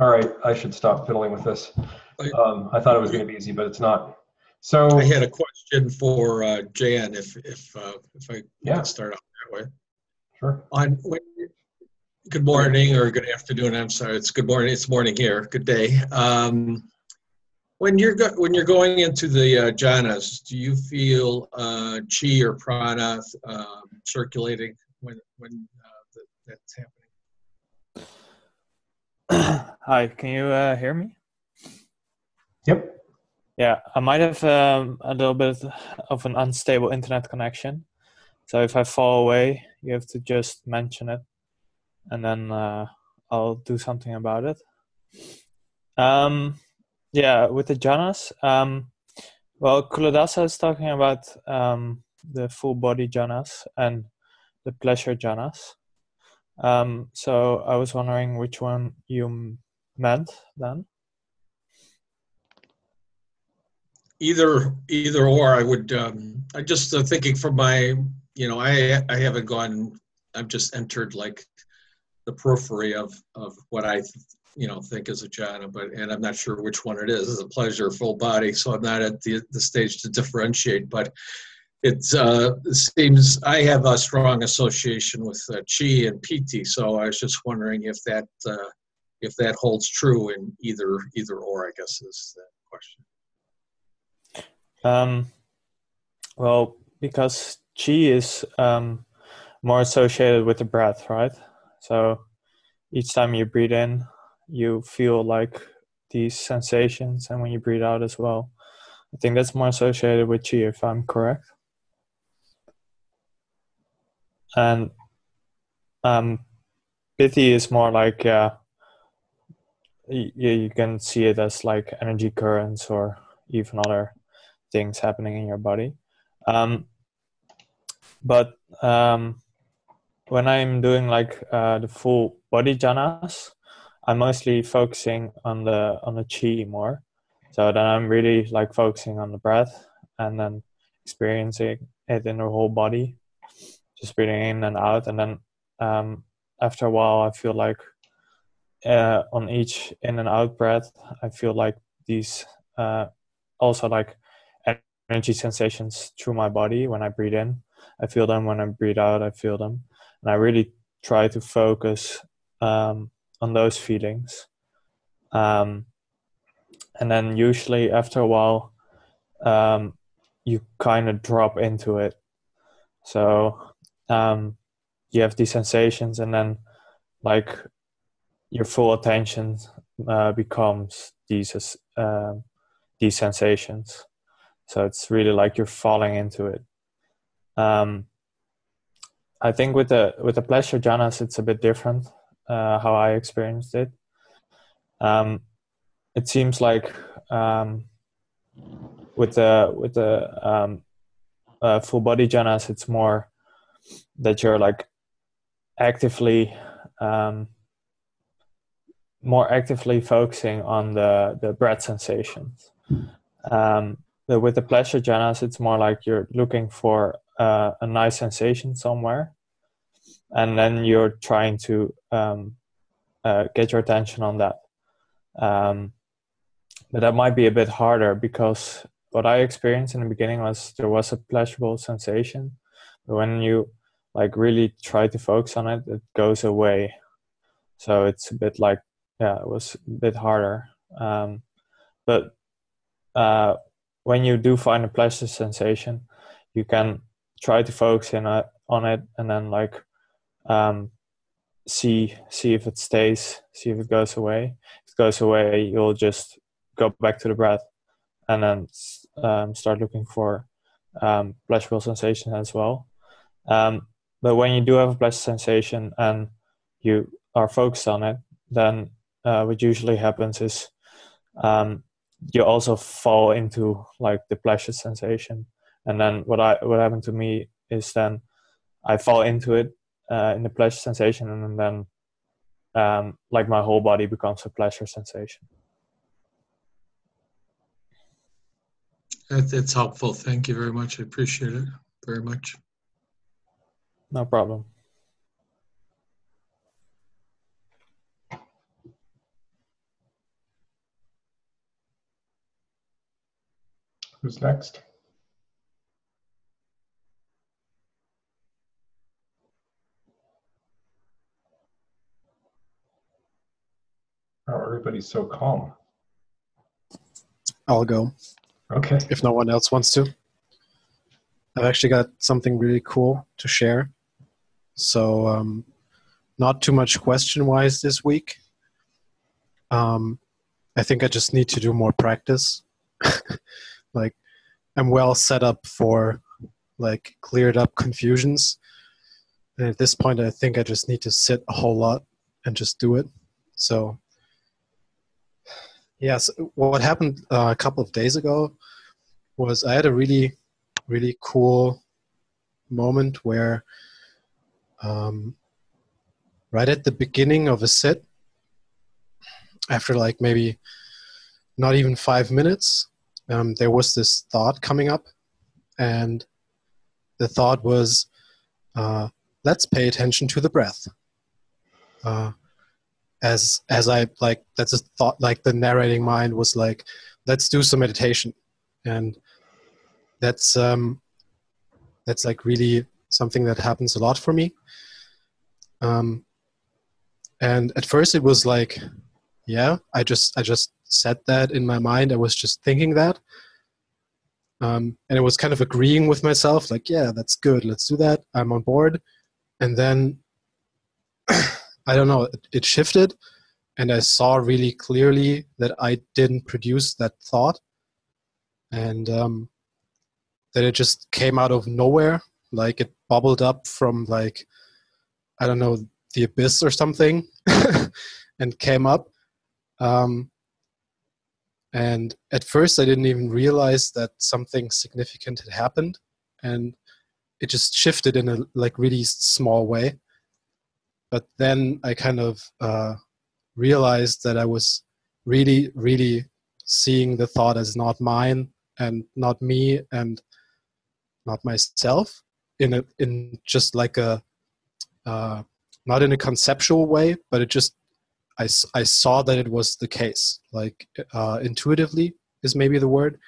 All right, I should stop fiddling with this. I- Um, I thought it was going to be easy, but it's not. So, I had a question for uh, Jan, if, if, uh, if I Yeah. could start off that way. sure. On, good morning or good afternoon, I'm sorry, it's good morning, it's morning here, good day. Um, When you're, go- when you're going into the uh, jhanas, do you feel uh, chi or prana um, circulating when, when uh, that- that's happening? Hi, can you uh, hear me? Yep. Yeah, I might have um, a little bit of an unstable internet connection. So if I fall away, you have to just mention it, and then uh, I'll do something about it. Um, yeah, with the jhanas, um, well, Culadasa is talking about um, the full body jhanas and the pleasure jhanas. Um, so I was wondering which one you meant then. Either, either or, I would, um, I just uh, thinking from my, you know, I, I haven't gone, I've just entered like the periphery of, of what I, you know, think is a jhana, but, and I'm not sure which one it is, is a pleasure, full body, so I'm not at the, the stage to differentiate, but uh, it seems, I have a strong association with uh, chi and piti, so I was just wondering if that, uh, if that holds true in either, either or, I guess is the question. Um, well, because chi is um, more associated with the breath, right? So each time you breathe in, you feel like these sensations, and when you breathe out as well. I think that's more associated with chi, if I'm correct. And um, is more like, y- you, you can see it as like energy currents or even other things happening in your body. Um, but um, when I'm doing like uh, the full body jhanas, I'm mostly focusing on the on the chi more. So then I'm really like focusing on the breath and then experiencing it in the whole body, just breathing in and out. And then um, after a while, I feel like uh, on each in and out breath, I feel like these uh, also like energy sensations through my body when I breathe in. I feel them when I breathe out. I feel them, and I really try to focus um, on those feelings. Um, and then usually after a while, um, you kind of drop into it. So um, you have these sensations, and then like your full attention uh, becomes these uh, these sensations. So it's really like you're falling into it. Um, I think with the with the pleasure jhanas, it's a bit different. Uh, how I experienced it. Um, it seems like um, with the with the um, uh, full body jhanas, it's more that you're like actively um, more actively focusing on the the breath sensations. Um, with the pleasure jhanas, it's more like you're looking for uh, a nice sensation somewhere, and then you're trying to um, uh, get your attention on that. Um, but that might be a bit harder because what I experienced in the beginning was there was a pleasurable sensation, but when you like really try to focus on it, it goes away. So it's a bit like yeah, it was a bit harder. Um, but uh, when you do find a pleasure sensation, you can try to focus in a, on it and then like um, see see if it stays, see if it goes away. If it goes away, you'll just go back to the breath and then um, start looking for um, pleasurable sensation as well. Um, but when you do have a pleasure sensation and you are focused on it, then uh, what usually happens is um, you also fall into like the pleasure sensation and then what i what happened to me is then i fall into it uh, in the pleasure sensation and then um, like my whole body becomes a pleasure sensation That, that's helpful. Thank you very much. I appreciate it very much. No problem. Who's next? Oh, everybody's so calm. I'll go. Okay. If no one else wants to. I've actually got something really cool to share. So, um, not too much question wise this week. Um, I think I just need to do more practice. like, I'm well set up for like cleared up confusions. And at this point, I think I just need to sit a whole lot and just do it. So, yes, what happened uh, a couple of days ago was I had a really, really cool moment where, um, right at the beginning of a sit, after like maybe not even five minutes, um, there was this thought coming up, and the thought was, uh, "Let's pay attention to the breath." Uh, as as I like, that's a thought. Like the narrating mind was like, "Let's do some meditation," and that's um, that's like really something that happens a lot for me. Um, and at first, it was like, yeah, I just I just said that in my mind. I was just thinking that, um, and it was kind of agreeing with myself, like, yeah, that's good. Let's do that. I'm on board. And then I don't know, it, it shifted, and I saw really clearly that I didn't produce that thought, and um, that it just came out of nowhere, like it bubbled up from like I don't know the abyss or something, and came up. Um, and at first, I didn't even realize that something significant had happened, and it just shifted in a like really small way. But then I kind of uh, realized that I was really, really seeing the thought as not mine and not me and not myself in a in just like a uh, not in a conceptual way, but it just I, I saw that it was the case, like uh, intuitively is maybe the word.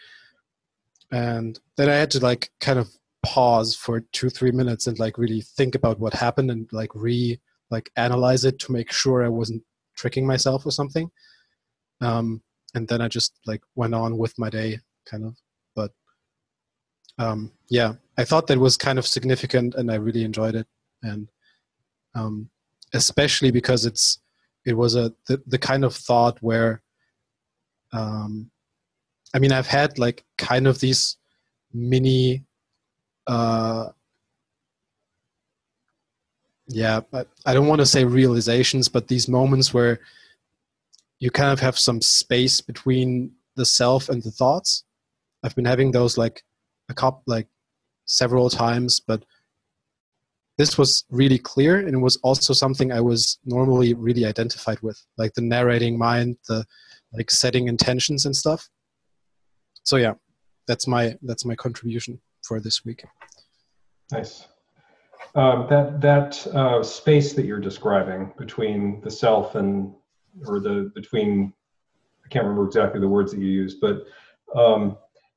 And then I had to like kind of pause for two, three minutes and like really think about what happened and like re like analyze it to make sure I wasn't tricking myself or something. Um, and then I just like went on with my day kind of, um, yeah, I thought that was kind of significant and I really enjoyed it. And um, especially because it's, it was a the, the kind of thought where um i mean i've had like kind of these mini uh yeah but i don't want to say realizations but these moments where you kind of have some space between the self and the thoughts i've been having those like a couple like several times but this was really clear and it was also something i was normally really identified with like the narrating mind the like setting intentions and stuff so yeah that's my that's my contribution for this week Nice. Um, that that uh, space that you're describing between the self and or the between I can't remember exactly the words that you used, but um,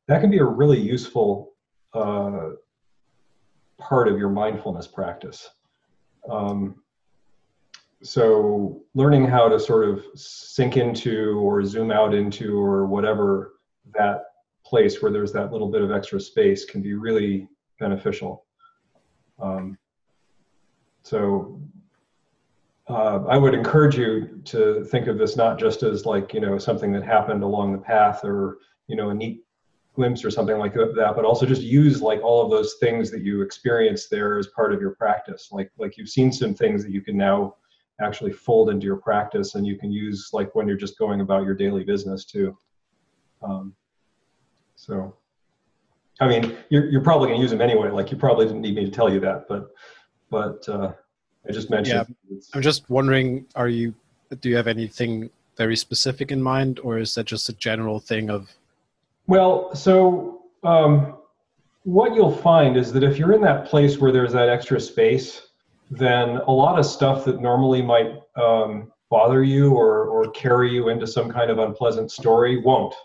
that can be a really useful uh, part of your mindfulness practice. Um, so learning how to sort of sink into or zoom out into or whatever that place where there's that little bit of extra space can be really beneficial. Um, so uh, I would encourage you to think of this not just as like you know something that happened along the path or you know a neat glimpse or something like that, but also just use like all of those things that you experience there as part of your practice. Like like you've seen some things that you can now actually fold into your practice and you can use like when you're just going about your daily business too. Um, so, I mean, you're, you're probably gonna use them anyway. Like you probably didn't need me to tell you that, but, but uh, I just mentioned. yeah. i'm just wondering are you do you have anything very specific in mind or is that just a general thing of Well, so um, what you'll find is that if you're in that place where there's that extra space, then a lot of stuff that normally might um, bother you or, or carry you into some kind of unpleasant story won't.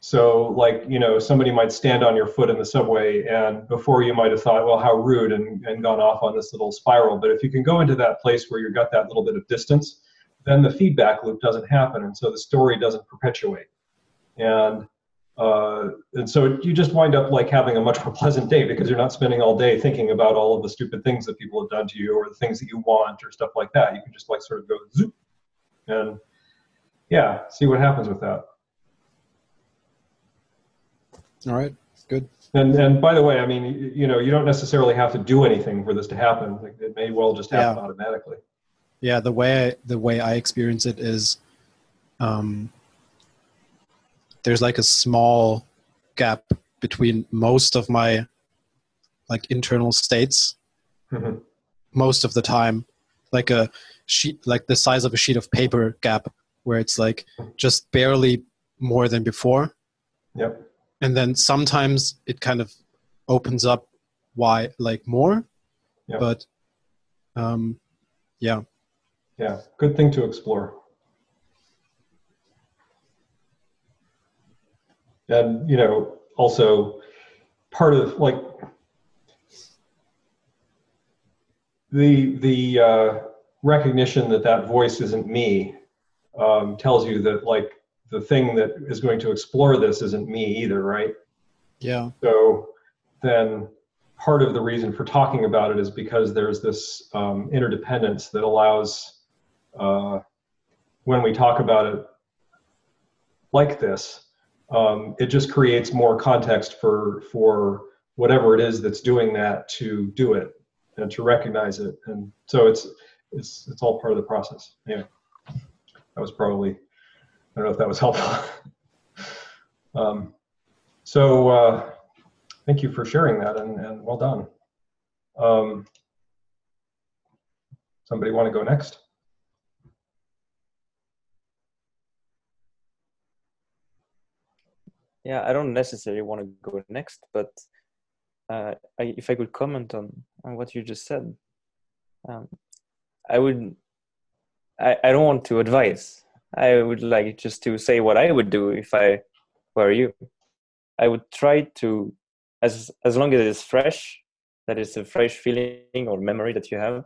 So, like, you know, somebody might stand on your foot in the subway, and before you might have thought, well, how rude, and, and gone off on this little spiral. But if you can go into that place where you've got that little bit of distance, then the feedback loop doesn't happen, and so the story doesn't perpetuate. And uh, and so you just wind up like having a much more pleasant day because you're not spending all day thinking about all of the stupid things that people have done to you or the things that you want or stuff like that. You can just like sort of go zoop and yeah, see what happens with that. All right, good. And and by the way, I mean you know you don't necessarily have to do anything for this to happen. It may well just happen yeah. automatically. Yeah, the way I, the way I experience it is, um, there's like a small gap between most of my like internal states mm-hmm. most of the time like a sheet like the size of a sheet of paper gap where it's like just barely more than before. Yep. And then sometimes it kind of opens up why like more. Yep. but um yeah. Yeah. Good thing to explore and you know also part of like the the uh, recognition that that voice isn't me um, tells you that like the thing that is going to explore this isn't me either right? Yeah. So then part of the reason for talking about it is because there's this um, interdependence that allows uh, when we talk about it like this um, it just creates more context for for whatever it is that's doing that to do it and to recognize it. And so it's it's it's all part of the process. Anyway that was probably i don't know if that was helpful. Um, so uh, thank you for sharing that and, and well done. Um, somebody want to go next yeah, I don't necessarily want to go next, but uh, I, if I could comment on, on what you just said, um, I would. I, I don't want to advise. I would like just to say what I would do if I were you. I would try to, as as long as it is fresh, that is a fresh feeling or memory that you have.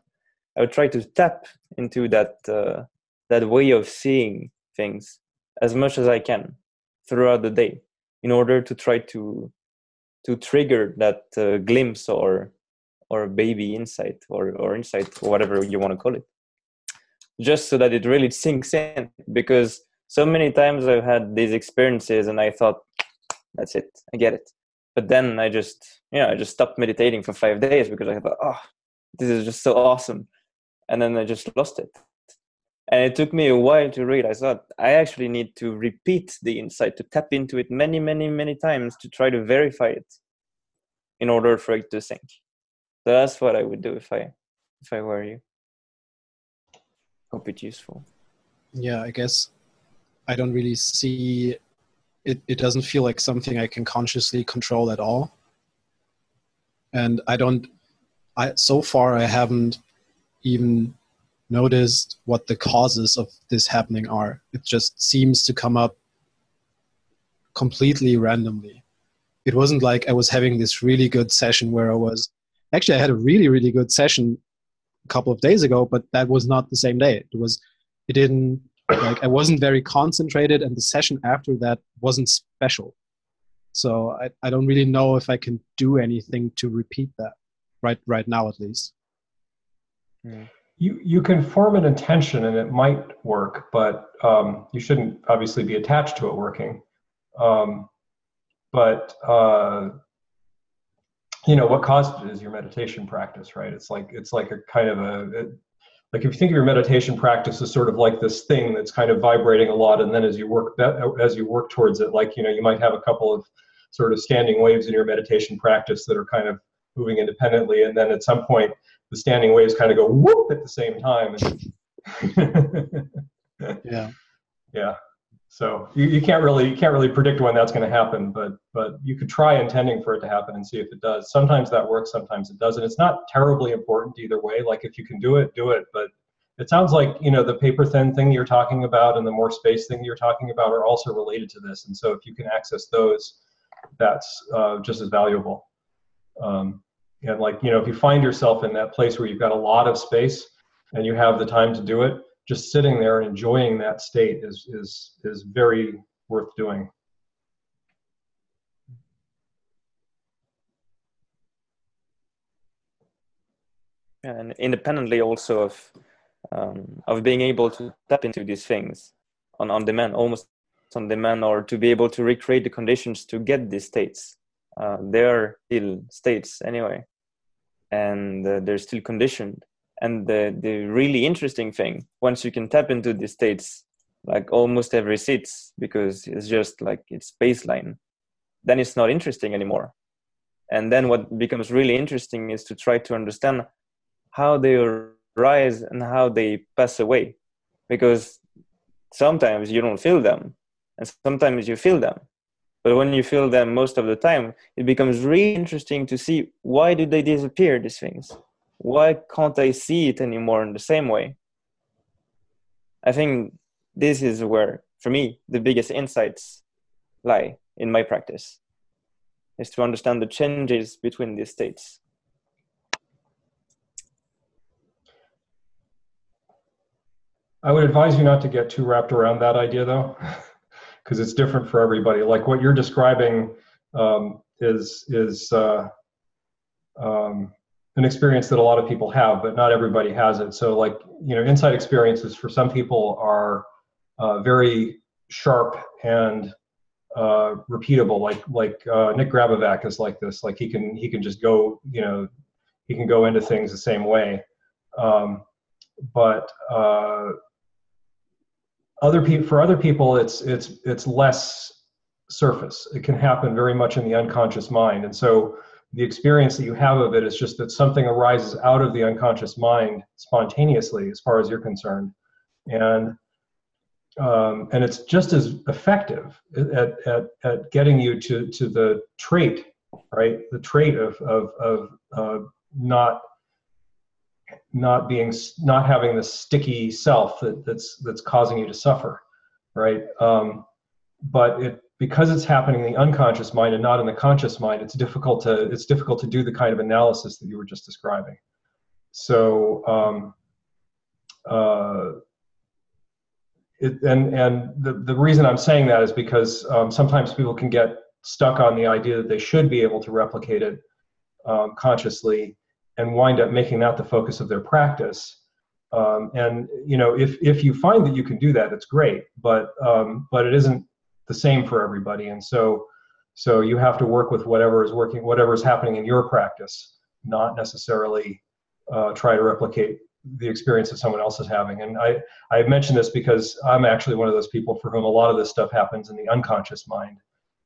I would try to tap into that uh, that way of seeing things as much as I can throughout the day in order to try to to trigger that uh, glimpse or or baby insight or or insight or whatever you want to call it. Just so that it really sinks in because so many times i've had these experiences and i thought that's it i get it. But then i just you know i just stopped meditating for five days because i thought oh this is just so awesome. And then i just lost it and it took me a while to realize that i actually need to repeat the insight to tap into it many many many times to try to verify it in order for it to sink so that's what i would do if i if i were you. Hope it's useful. Yeah i guess i don't really see it it doesn't feel like something i can consciously control at all. And i don't i so far i haven't even noticed what the causes of this happening are. It just seems to come up completely randomly. It wasn't like I was having this really good session where I was actually I had a really really good session a couple of days ago, but that was not the same day. It was it didn't like I wasn't very concentrated and the session after that wasn't special. So I, I don't really know if I can do anything to repeat that right right now at least. Yeah you you can form an intention and it might work, but um, you shouldn't obviously be attached to it working. Um, but uh, you know what caused it is your meditation practice, right? It's like it's like a kind of a it, like if you think of your meditation practice as sort of like this thing that's kind of vibrating a lot, and then as you work as you work towards it, like you know you might have a couple of sort of standing waves in your meditation practice that are kind of moving independently, and then at some point the standing waves kind of go whoop at the same time. yeah. Yeah. So you, you can't really you can't really predict when that's going to happen, but but you could try intending for it to happen and see if it does. Sometimes that works, sometimes it doesn't. It's not terribly important either way. Like if you can do it, do it. But it sounds like you know the paper thin thing you're talking about and the more space thing you're talking about are also related to this. And so if you can access those, that's uh, just as valuable. Um, and like you know, if you find yourself in that place where you've got a lot of space and you have the time to do it, just sitting there and enjoying that state is is is very worth doing. and independently also of um, of being able to tap into these things on on demand, almost on demand, or to be able to recreate the conditions to get these states. Uh, they are still states anyway, and uh, they're still conditioned. And the the really interesting thing, once you can tap into these states, like almost every sits, because it's just like it's baseline, then it's not interesting anymore. And then what becomes really interesting is to try to understand how they rise and how they pass away because sometimes you don't feel them and sometimes you feel them but when you feel them most of the time it becomes really interesting to see why do they disappear these things? Why can't i see it anymore in the same way? I think this is where for me the biggest insights lie in my practice is to understand the changes between these states. I would advise you not to get too wrapped around that idea though, because it's different for everybody. Like what you're describing um, is is uh, um, an experience that a lot of people have, but not everybody has it. So like you know, insight experiences for some people are uh, very sharp and uh, repeatable. Like like uh, Nick Grabovac is like this. Like he can he can just go you know he can go into things the same way. Um, but uh, other people for other people it's it's it's less surface. It can happen very much in the unconscious mind. And so the experience that you have of it is just that something arises out of the unconscious mind spontaneously as far as you're concerned. And um, and it's just as effective at, at, at getting you to, to the trait right? The trait of, of, of uh, not not being not having the sticky self that, that's that's causing you to suffer right? Um, but it because it's happening in the unconscious mind and not in the conscious mind it's difficult to it's difficult to do the kind of analysis that you were just describing. So um, uh, it, and and the, the reason i'm saying that is because um, sometimes people can get stuck on the idea that they should be able to replicate it um, consciously and wind up making that the focus of their practice. Um, and you know, if if you find that you can do that, it's great. But um, but it isn't the same for everybody, and so so you have to work with whatever is working, whatever is happening in your practice, not necessarily uh, try to replicate the experience that someone else is having. And I I mention this because I'm actually one of those people for whom a lot of this stuff happens in the unconscious mind,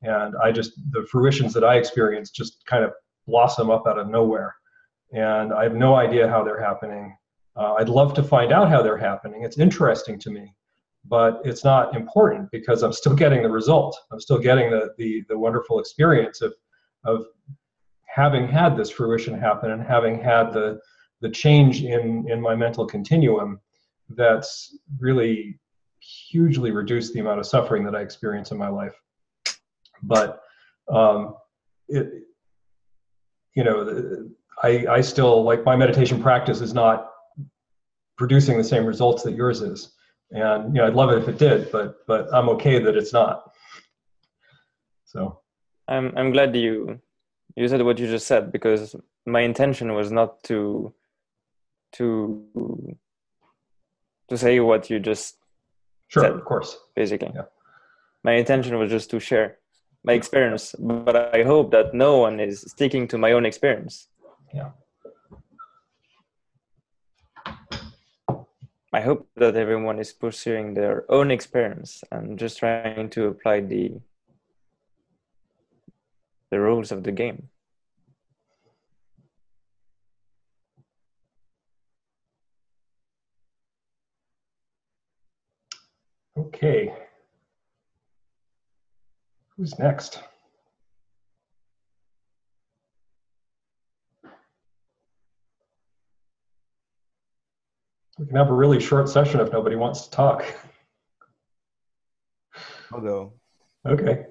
and I just the fruitions that I experience just kind of blossom up out of nowhere and I have no idea how they're happening. Uh, I'd love to find out how they're happening. It's interesting to me, but it's not important because I'm still getting the result. I'm still getting the the, the wonderful experience of of having had this fruition happen and having had the the change in in my mental continuum that's really hugely reduced the amount of suffering that I experience in my life. But um, it, you know, I, I still like my meditation practice is not producing the same results that yours is. And you know, I'd love it if it did, but but I'm okay that it's not. So I'm I'm glad you you said what you just said because my intention was not to to to say what you just sure said, of course basically yeah. my intention was just to share my experience but i hope that no one is sticking to my own experience yeah. I hope that everyone is pursuing their own experience and just trying to apply the the rules of the game. Okay. Who's next? We can have a really short session if nobody wants to talk. I'll go. Okay.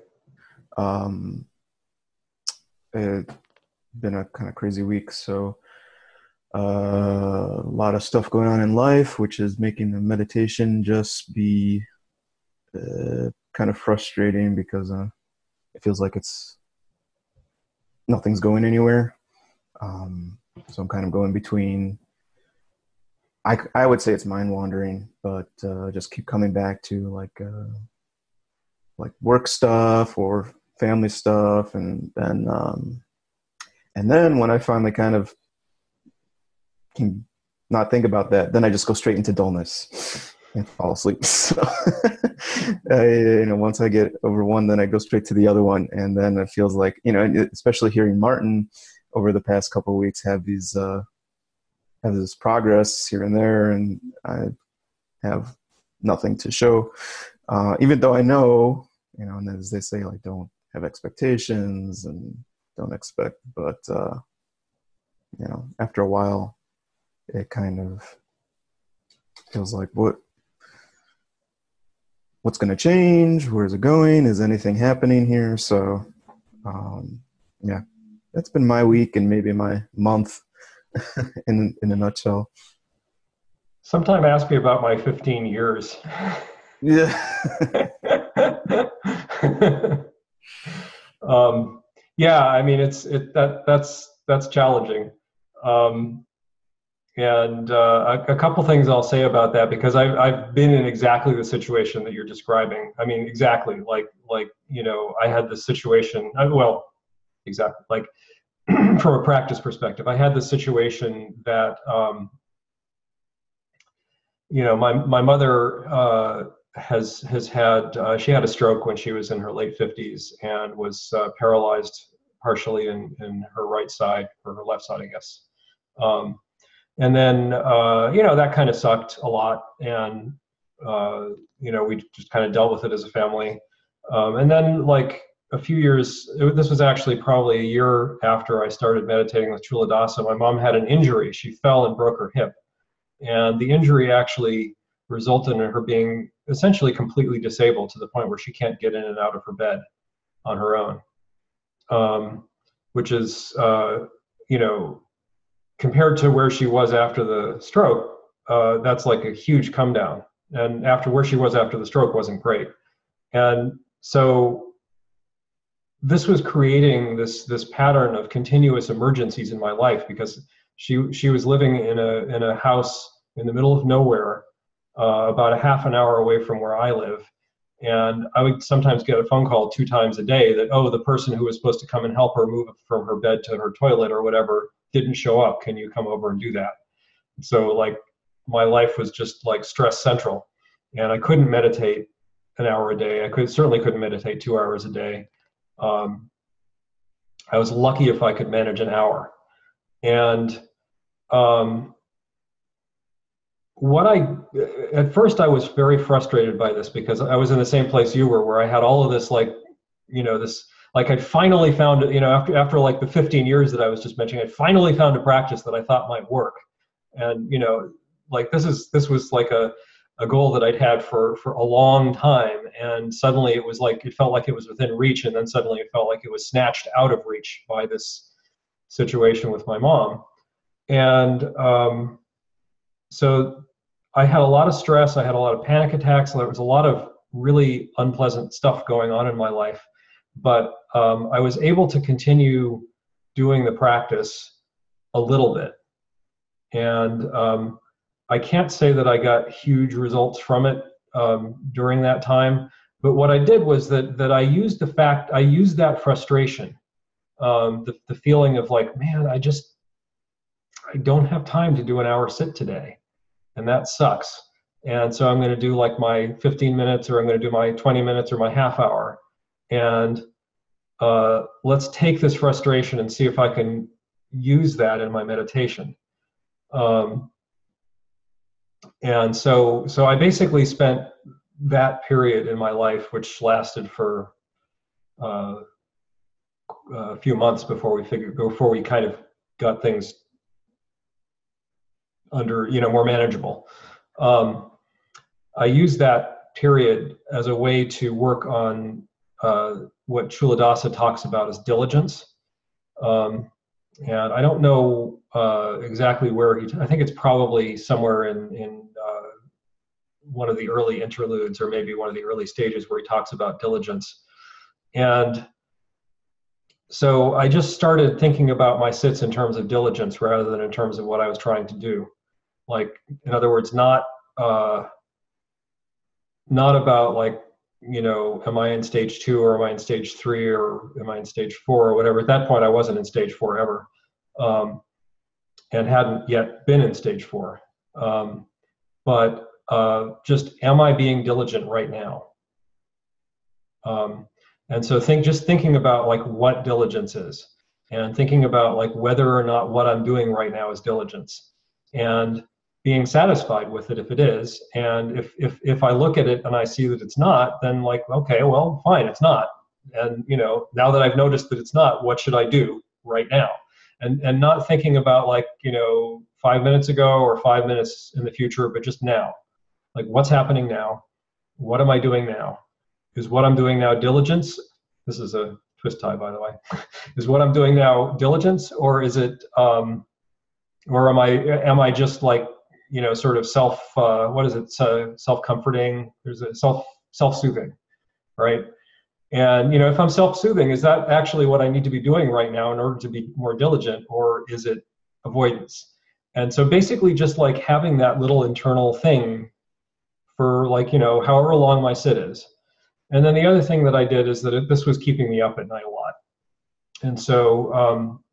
Um, it's been a kind of crazy week, so uh, a lot of stuff going on in life, which is making the meditation just be uh, kind of frustrating because uh, it feels like it's nothing's going anywhere. Um, so I'm kind of going between. I, I would say it's mind wandering, but uh, just keep coming back to like uh, like work stuff or family stuff, and then um, and then when I finally kind of can not think about that, then I just go straight into dullness and fall asleep. So, I, you know, once I get over one, then I go straight to the other one, and then it feels like, you know, especially hearing Martin over the past couple weeks have these uh, have this progress here and there, and I have nothing to show, uh, even though I know, you know, and as they say, like don't have expectations and don't expect, but uh, you know, after a while, it kind of feels like what what's going to change? Where's it going? Is anything happening here? So um, yeah that's been my week and maybe my month in in a nutshell Sometime ask me about my 15 years. yeah um, yeah, I mean, it's it that that's that's challenging. Um, and uh, a, a couple things I'll say about that because I've I've been in exactly the situation that you're describing. I mean, exactly like like you know I had this situation. I, well, exactly like from a practice perspective, I had this situation that um, you know my my mother uh, has has had uh, she had a stroke when she was in her late 50s and was uh, paralyzed partially in in her right side or her left side, I guess. Um, and then uh, you know that kind of sucked a lot and uh, you know we just kind of dealt with it as a family um, and then like a few years this was actually probably a year after i started meditating with Culadasa, my mom had an injury she fell and broke her hip and the injury actually resulted in her being essentially completely disabled to the point where she can't get in and out of her bed on her own um, which is uh, you know compared to where she was after the stroke, uh, that's like a huge come down. And after where she was after the stroke wasn't great. And so this was creating this this pattern of continuous emergencies in my life because she she was living in a in a house in the middle of nowhere, uh, about a half an hour away from where I live. And I would sometimes get a phone call two times a day that, oh, the person who was supposed to come and help her move from her bed to her toilet or whatever didn't show up. Can you come over and do that? So like my life was just like stress central, and I couldn't meditate an hour a day. I could certainly couldn't meditate two hours a day. Um, I was lucky if I could manage an hour, and um, what I at first I was very frustrated by this because I was in the same place you were, where I had all of this like, you know, this like I finally found, you know, after after like the 15 years that I was just mentioning, I finally found a practice that I thought might work, and you know, like this is this was like a a goal that I'd had for for a long time, and suddenly it was like it felt like it was within reach, and then suddenly it felt like it was snatched out of reach by this situation with my mom, and um, so I had a lot of stress, I had a lot of panic attacks, there was a lot of really unpleasant stuff going on in my life, but um, I was able to continue doing the practice a little bit. And um, I can't say that I got huge results from it um, during that time, but what I did was that that I used the fact I used that frustration, um, the the feeling of like, man, I just I don't have time to do an hour sit today, and that sucks. And so I'm going to do like my 15 minutes, or I'm going to do my 20 minutes, or my half hour, and uh, let's take this frustration and see if I can use that in my meditation. Um, and so, so I basically spent that period in my life, which lasted for uh, a few months before we figured, before we kind of got things under you know more manageable. Um, I use that period as a way to work on uh, what Culadasa talks about as diligence. Um, and I don't know uh, exactly where he. I think it's probably somewhere in in uh, one of the early interludes, or maybe one of the early stages where he talks about diligence. And so I just started thinking about my sits in terms of diligence rather than in terms of what I was trying to do. Like, in other words, not uh, not about like you know, am I in stage two or am I in stage three or am I in stage four or whatever? At that point, I wasn't in stage four ever, um, and hadn't yet been in stage four. Um, but uh, just, am I being diligent right now? Um, and so think just thinking about like what diligence is and thinking about like whether or not what i'm doing right now is diligence and being satisfied with it if it is. And if if if i look at it and i see that it's not then like okay well fine it's not. And you know now that i've noticed that it's not what should i do right now? And and not thinking about like you know 5 minutes ago or 5 minutes in the future but just now. Like what's happening now? What am i doing now? Is what I'm doing now diligence? This is a twist tie, by the way. is what I'm doing now diligence, or is it, um, or am I am I just like you know sort of self uh, what is it uh, self comforting? There's a self self soothing, right? And you know if I'm self soothing, is that actually what I need to be doing right now in order to be more diligent, or is it avoidance? And so basically, just like having that little internal thing for like you know however long my sit is and then the other thing that I did is that it, this was keeping me up at night a lot. And so, um,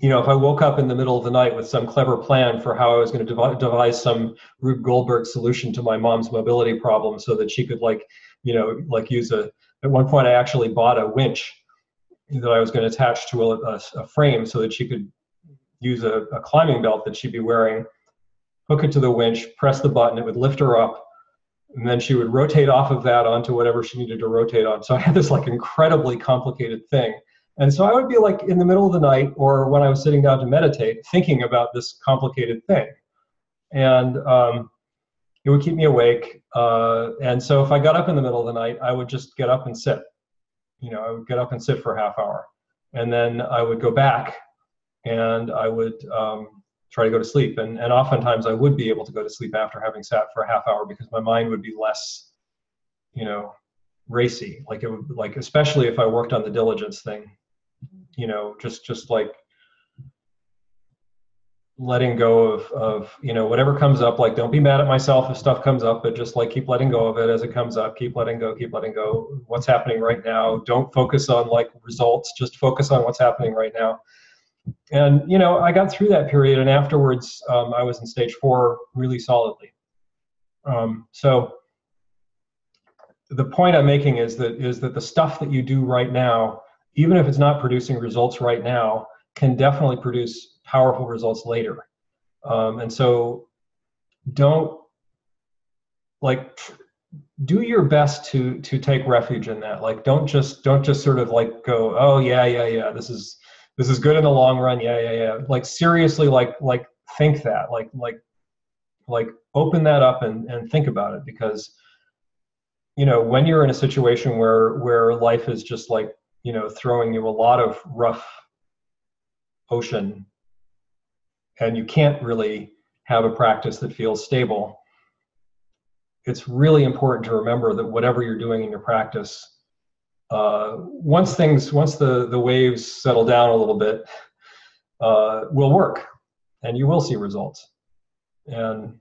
you know, if I woke up in the middle of the night with some clever plan for how I was going to devise some Rube Goldberg solution to my mom's mobility problem so that she could like, you know, like use a, at one point I actually bought a winch that I was going to attach to a, a, a frame so that she could use a, a climbing belt that she'd be wearing, hook it to the winch, press the button, it would lift her up, and then she would rotate off of that onto whatever she needed to rotate on. So I had this like incredibly complicated thing. And so I would be like in the middle of the night or when I was sitting down to meditate, thinking about this complicated thing. And um, it would keep me awake. Uh, and so if I got up in the middle of the night, I would just get up and sit. You know, I would get up and sit for a half hour. And then I would go back and I would um, try to go to sleep. And, and oftentimes I would be able to go to sleep after having sat for a half hour because my mind would be less, you know, racy. Like it would like, especially if I worked on the diligence thing, you know, just, just like letting go of, of, you know, whatever comes up, like, don't be mad at myself if stuff comes up, but just like keep letting go of it as it comes up, keep letting go, keep letting go. What's happening right now. Don't focus on like results, just focus on what's happening right now and you know i got through that period and afterwards um, i was in stage four really solidly um, so the point i'm making is that is that the stuff that you do right now even if it's not producing results right now can definitely produce powerful results later. Um, and so don't like do your best to to take refuge in that. Like don't just don't just sort of like go oh yeah yeah yeah this is this is good in the long run. Yeah yeah yeah. Like seriously like like think that. Like like like open that up and and think about it because you know when you're in a situation where where life is just like you know throwing you a lot of rough ocean and you can't really have a practice that feels stable it's really important to remember that whatever you're doing in your practice uh, once things once the the waves settle down a little bit uh, will work and you will see results. And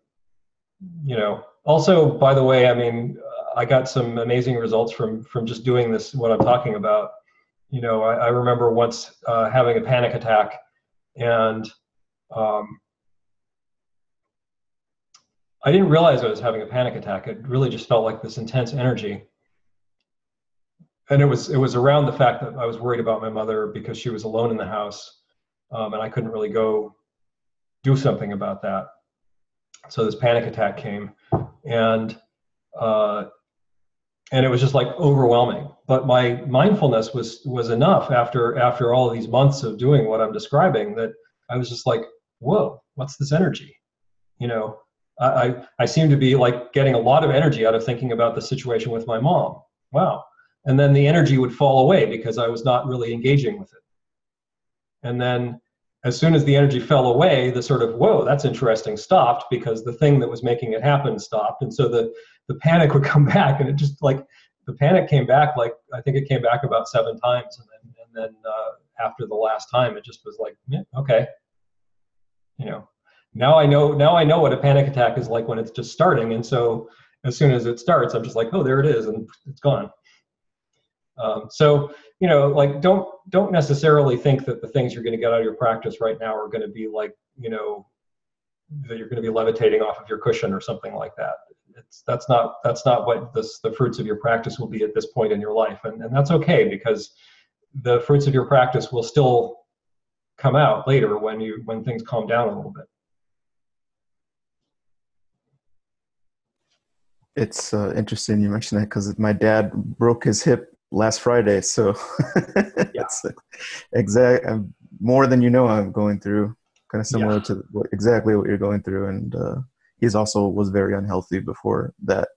you know also by the way i mean i got some amazing results from from just doing this what i'm talking about you know i, I remember once uh, having a panic attack and um, i didn't realize i was having a panic attack it really just felt like this intense energy and it was it was around the fact that I was worried about my mother because she was alone in the house, um, and I couldn't really go do something about that. So this panic attack came, and uh, and it was just like overwhelming. But my mindfulness was was enough after after all these months of doing what I'm describing that I was just like, whoa, what's this energy? You know, I, I seem to be like getting a lot of energy out of thinking about the situation with my mom. Wow. And then the energy would fall away because I was not really engaging with it. And then as soon as the energy fell away, the sort of, whoa, that's interesting, stopped because the thing that was making it happen stopped. And so the, the panic would come back and it just like, the panic came back like, I think it came back about seven times. And then, and then uh, after the last time, it just was like, yeah, okay. You know, now I know, now I know what a panic attack is like when it's just starting. And so as soon as it starts, I'm just like, oh, there it is. And it's gone. Um, so you know, like don't don't necessarily think that the things you're going to get out of your practice right now are going to be like you know that you're going to be levitating off of your cushion or something like that. It's that's not that's not what this, the fruits of your practice will be at this point in your life, and and that's okay because the fruits of your practice will still come out later when you when things calm down a little bit. It's uh, interesting you mentioned that because my dad broke his hip last Friday. So yeah. exact um, more than you know I'm going through, kind of similar yeah. to what, exactly what you're going through. And uh, he's also was very unhealthy before that.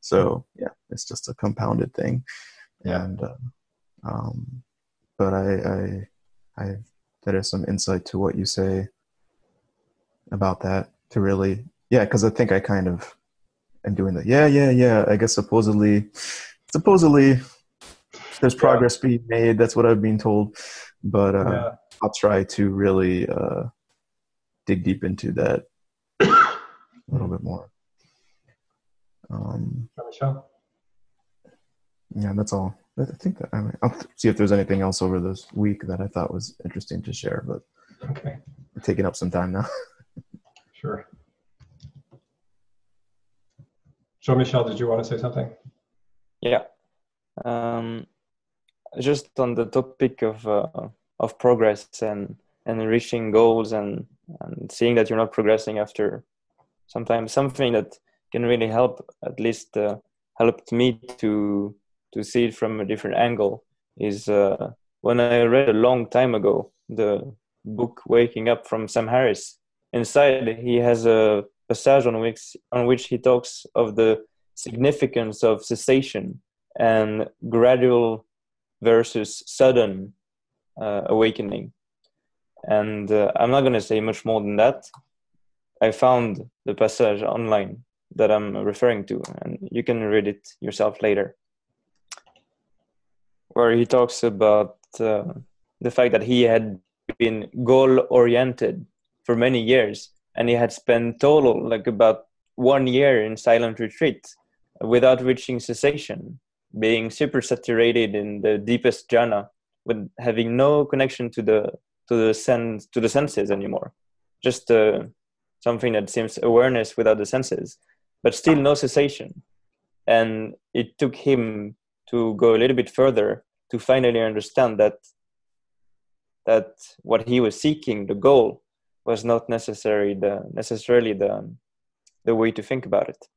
So yeah, it's just a compounded thing. Yeah. And uh, um, but I I I there is some insight to what you say about that to really yeah because I think I kind of am doing that yeah yeah yeah I guess supposedly supposedly there's progress yeah. being made. That's what I've been told, but uh, yeah. I'll try to really uh, dig deep into that little bit more. Um, yeah, that's all. I think that I mean, I'll see if there's anything else over this week that I thought was interesting to share, but okay, we're taking up some time now. sure. Jean Michel, did you want to say something? Yeah. Um, just on the topic of uh, of progress and and reaching goals and and seeing that you're not progressing after sometimes something that can really help at least uh, helped me to to see it from a different angle is uh, when I read a long time ago the book Waking Up from Sam Harris. Inside, he has a passage on which on which he talks of the significance of cessation and gradual versus sudden uh, awakening. And uh, I'm not going to say much more than that. I found the passage online that I'm referring to, and you can read it yourself later, where he talks about uh, the fact that he had been goal oriented for many years and he had spent total like about one year in silent retreat without reaching cessation being super saturated in the deepest jhana with having no connection to the to the sense to the senses anymore. Just uh, something that seems awareness without the senses but still no cessation and it took him to go a little bit further to finally understand that that what he was seeking the goal was not necessary the necessarily the the way to think about it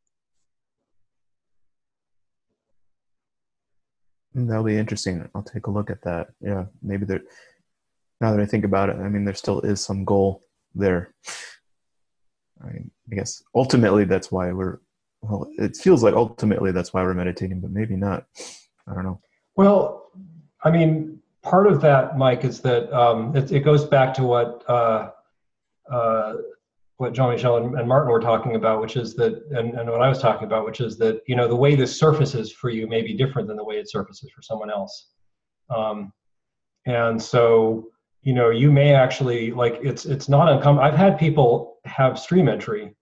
That'll be interesting. I'll take a look at that. Yeah, maybe there. Now that I think about it, I mean, there still is some goal there. I, I guess ultimately that's why we're. Well, it feels like ultimately that's why we're meditating, but maybe not. I don't know. Well, I mean, part of that, Mike, is that um, it, it, goes back to what uh, uh, what Jean Michel and, and, Martin were talking about, which is that, and, and what I was talking about, which is that, you know, the way this surfaces for you may be different than the way it surfaces for someone else. Um, and so, you know, you may actually like it's it's not uncommon. I've had people have stream entry,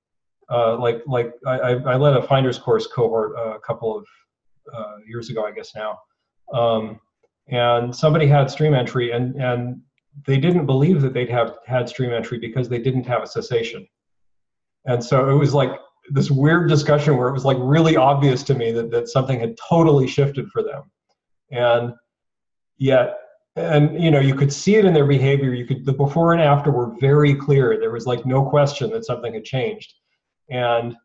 uh, like like I, I led a finders course cohort a couple of uh, years ago, I guess now, um, and somebody had stream entry, and and they didn't believe that they'd have had stream entry because they didn't have a cessation. And so it was like this weird discussion where it was like really obvious to me that, that something had totally shifted for them. And yet, and you know, you could see it in their behavior. You could, the before and after were very clear. There was like no question that something had changed. And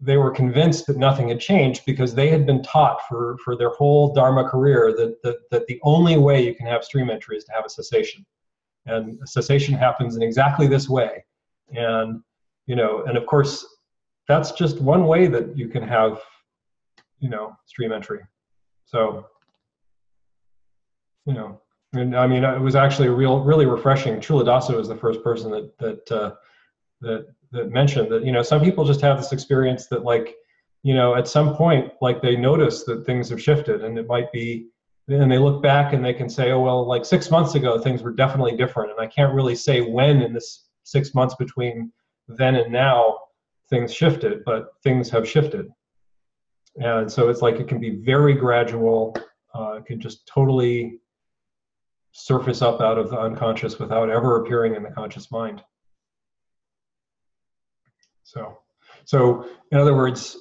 they were convinced that nothing had changed because they had been taught for, for their whole Dharma career that, that, that the only way you can have stream entry is to have a cessation. And cessation happens in exactly this way. and you know and of course that's just one way that you can have you know stream entry so you know and i mean it was actually real really refreshing. Culadasa was the first person that that uh, that that mentioned that you know some people just have this experience that like you know at some point like they notice that things have shifted and it might be and they look back and they can say oh well like six months ago things were definitely different. And i can't really say when in this six months between then and now things shifted but things have shifted. And so it's like it can be very gradual uh, it can just totally surface up out of the unconscious without ever appearing in the conscious mind. So so in other words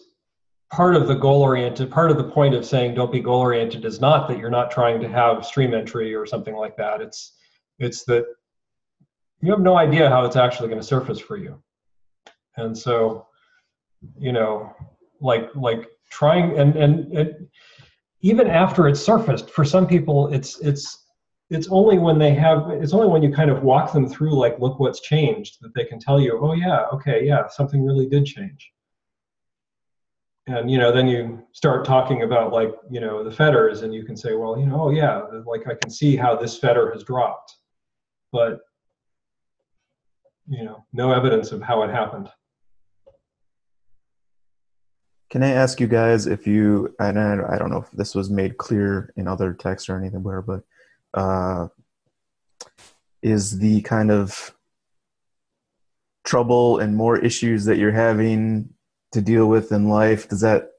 part of the goal oriented part of the point of saying don't be goal oriented is not that you're not trying to have stream entry or something like that. It's it's that you have no idea how it's actually going to surface for you. And so you know like like trying and and it, even after it's surfaced for some people it's it's it's only when they have it's only when you kind of walk them through like look what's changed that they can tell you oh yeah okay yeah something really did change. And you know then you start talking about like you know the fetters and you can say well you know oh yeah like i can see how this fetter has dropped. But you know no evidence of how it happened. Can i ask you guys if you and i don't know if this was made clear in other texts or anything where but uh is the kind of trouble and more issues that you're having to deal with in life does that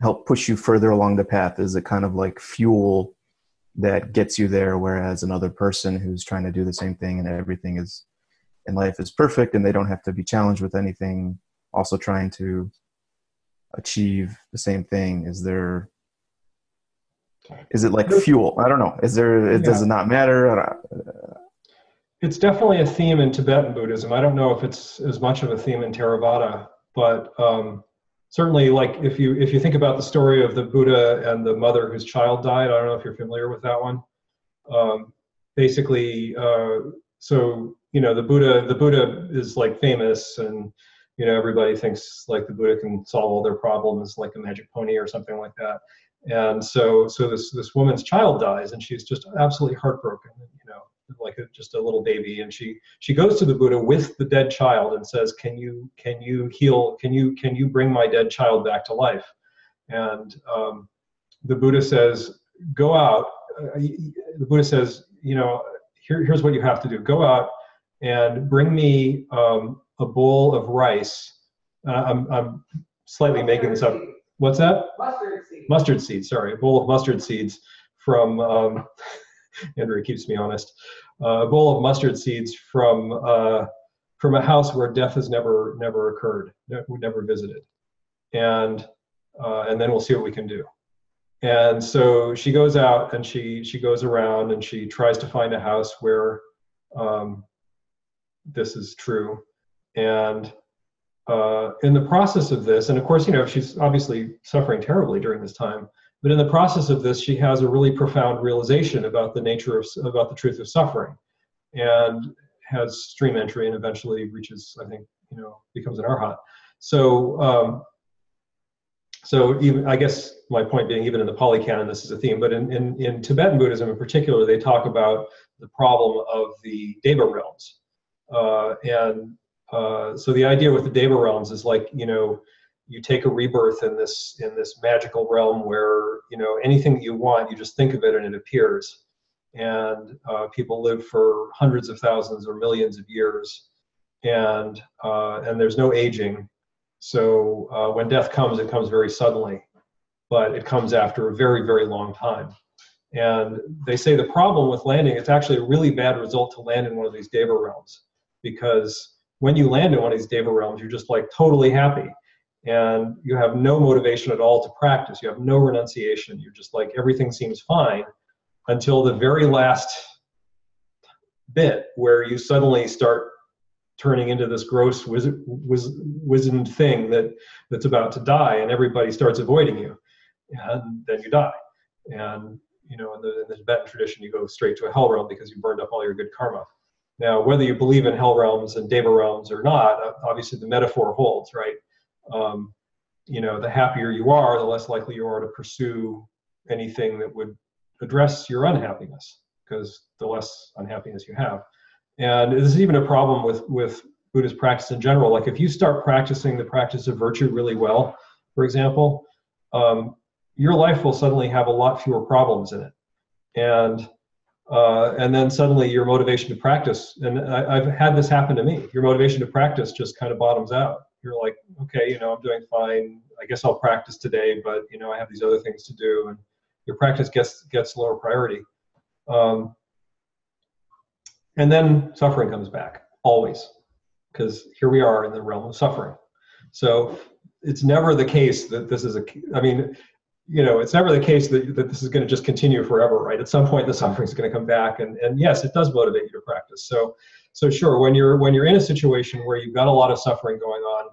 help push you further along the path? Is it kind of like fuel that gets you there whereas another person who's trying to do the same thing and everything is in life is perfect and they don't have to be challenged with anything also trying to achieve the same thing? Is there is it like fuel i don't know is there it yeah. does it not matter it's definitely a theme in Tibetan Buddhism. I don't know if it's as much of a theme in Theravada, but um, certainly, like if you if you think about the story of the Buddha and the mother whose child died, I don't know if you're familiar with that one. Um, basically, uh, so you know the Buddha the Buddha is like famous and you know everybody thinks like the Buddha can solve all their problems like a magic pony or something like that. And so so this this woman's child dies and she's just absolutely heartbroken. You know like a, just a little baby. And she she goes to the buddha with the dead child and says can you can you heal can you can you bring my dead child back to life? And um, the buddha says go out. Uh, the buddha says you know here, here's what you have to do. Go out and bring me um, a bowl of rice. Uh, I'm, I'm slightly making this up what's that mustard seeds mustard seeds sorry a bowl of mustard seeds from um, Andrea keeps me honest. Uh, a bowl of mustard seeds from uh, from a house where death has never never occurred, never visited, and uh, and then we'll see what we can do. And so she goes out and she she goes around and she tries to find a house where um, this is true. And uh, in the process of this, and of course, you know, she's obviously suffering terribly during this time. But in the process of this, she has a really profound realization about the nature of, about the truth of suffering and has stream entry and eventually reaches, I think, you know, becomes an arhat. So, um, so even, I guess my point being, even in the Pali Canon, this is a theme, but in, in, in Tibetan Buddhism in particular, they talk about the problem of the Deva realms. Uh, and uh, so the idea with the Deva realms is like, you know, you take a rebirth in this in this magical realm where you know anything that you want you just think of it and it appears. And uh, people live for hundreds of thousands or millions of years. And uh, and there's no aging. So uh, when death comes it comes very suddenly but it comes after a very very long time. And they say the problem with landing it's actually a really bad result to land in one of these deva realms because when you land in one of these deva realms you're just like totally happy and you have no motivation at all to practice. You have no renunciation. You're just like everything seems fine until the very last bit where you suddenly start turning into this gross wiz- wiz- wizened thing that that's about to die and everybody starts avoiding you and then you die and you know in the, in the tibetan tradition you go straight to a hell realm because you burned up all your good karma Now, whether you believe in hell realms and deva realms or not, uh, obviously the metaphor holds, right? Um, you know, the happier you are, the less likely you are to pursue anything that would address your unhappiness, because the less unhappiness you have. And this is even a problem with with Buddhist practice in general. Like if you start practicing the practice of virtue really well, for example, um, your life will suddenly have a lot fewer problems in it, and uh, and then suddenly your motivation to practice. And I, I've had this happen to me. Your motivation to practice just kind of bottoms out. You're like, okay, you know, I'm doing fine. I guess I'll practice today, but you know, I have these other things to do, and your practice gets gets lower priority. Um, and then suffering comes back always because here we are in the realm of suffering so it's never the case that this is a i mean you know it's never the case that, that this is going to just continue forever right? At some point the suffering is going to come back and, and yes it does motivate you to practice. So so sure when you're when you're in a situation where you've got a lot of suffering going on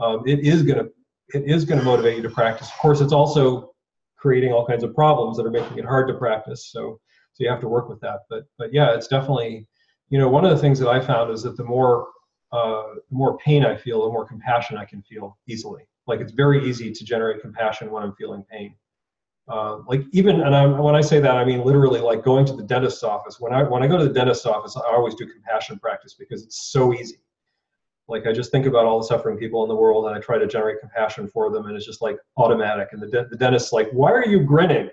um, it is going to it is going to motivate you to practice. Of course it's also creating all kinds of problems that are making it hard to practice so so you have to work with that. But but yeah it's definitely you know, one of the things that I found is that the more uh, the more pain I feel, the more compassion I can feel easily. Like it's very easy to generate compassion when I'm feeling pain. Uh, like even and I, when I say that, I mean literally like going to the dentist's office. When I when I go to the dentist's office, I always do compassion practice because it's so easy. Like I just think about all the suffering people in the world and I try to generate compassion for them, and it's just like automatic. And the de- the dentist's like, "Why are you grinning?"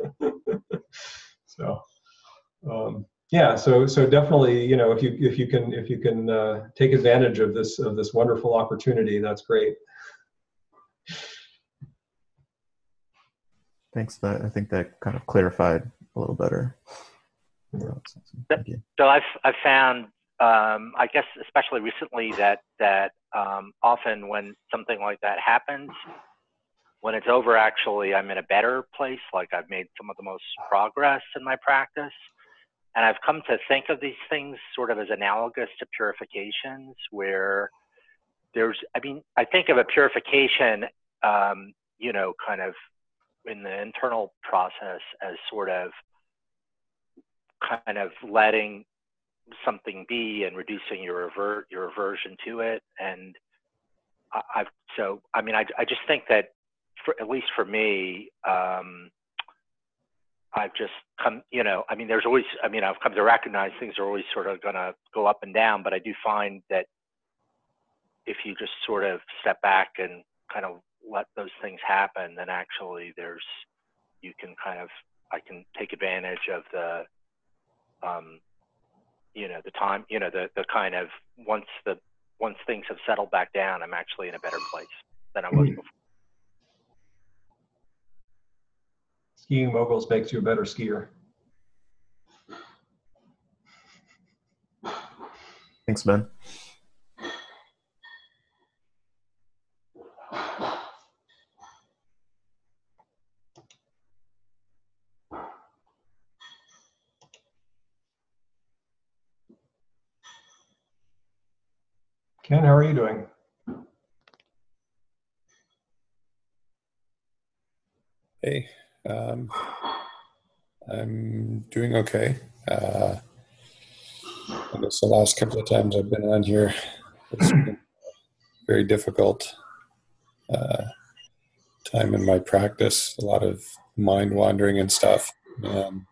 so. Um, yeah so so definitely you know if you if you can if you can uh, take advantage of this of this wonderful opportunity that's great. Thanks that i think that kind of clarified a little better. So i've i've found um, i guess especially recently that that um, often when something like that happens when it's over actually i'm in a better place like i've made some of the most progress in my practice and I've come to think of these things sort of as analogous to purifications, where there's, I mean, I think of a purification, um, you know, kind of in the internal process as sort of kind of letting something be and reducing your revert your aversion to it. And I, have so i mean I, I just think that for at least for me um, I've just come, you know, I mean, there's always, I mean, I've come to recognize things are always sort of going to go up and down, but I do find that if you just sort of step back and kind of let those things happen, then actually there's, you can kind of, I can take advantage of the, um, you know, the time, you know, the, the kind of once the, once things have settled back down, I'm actually in a better place than I was mm-hmm. before. Skiing moguls makes you a better skier. Thanks, Ben. Ken, how are you doing? Hey, um, I'm doing okay. Uh, I guess the last couple of times I've been on here, it's been very difficult uh, time in my practice. A lot of mind wandering and stuff. Um,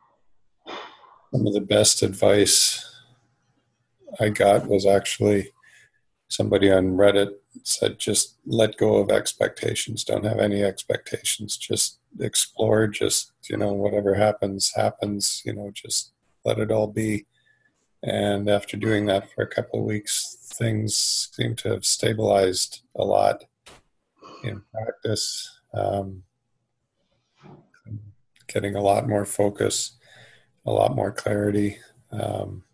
some of the best advice I got was actually somebody on Reddit said just let go of expectations. Don't have any expectations. Just explore. Just you know whatever happens happens. You know just let it all be. And after doing that for a couple of weeks, things seem to have stabilized a lot in practice. Um, getting a lot more focus, a lot more clarity. Um,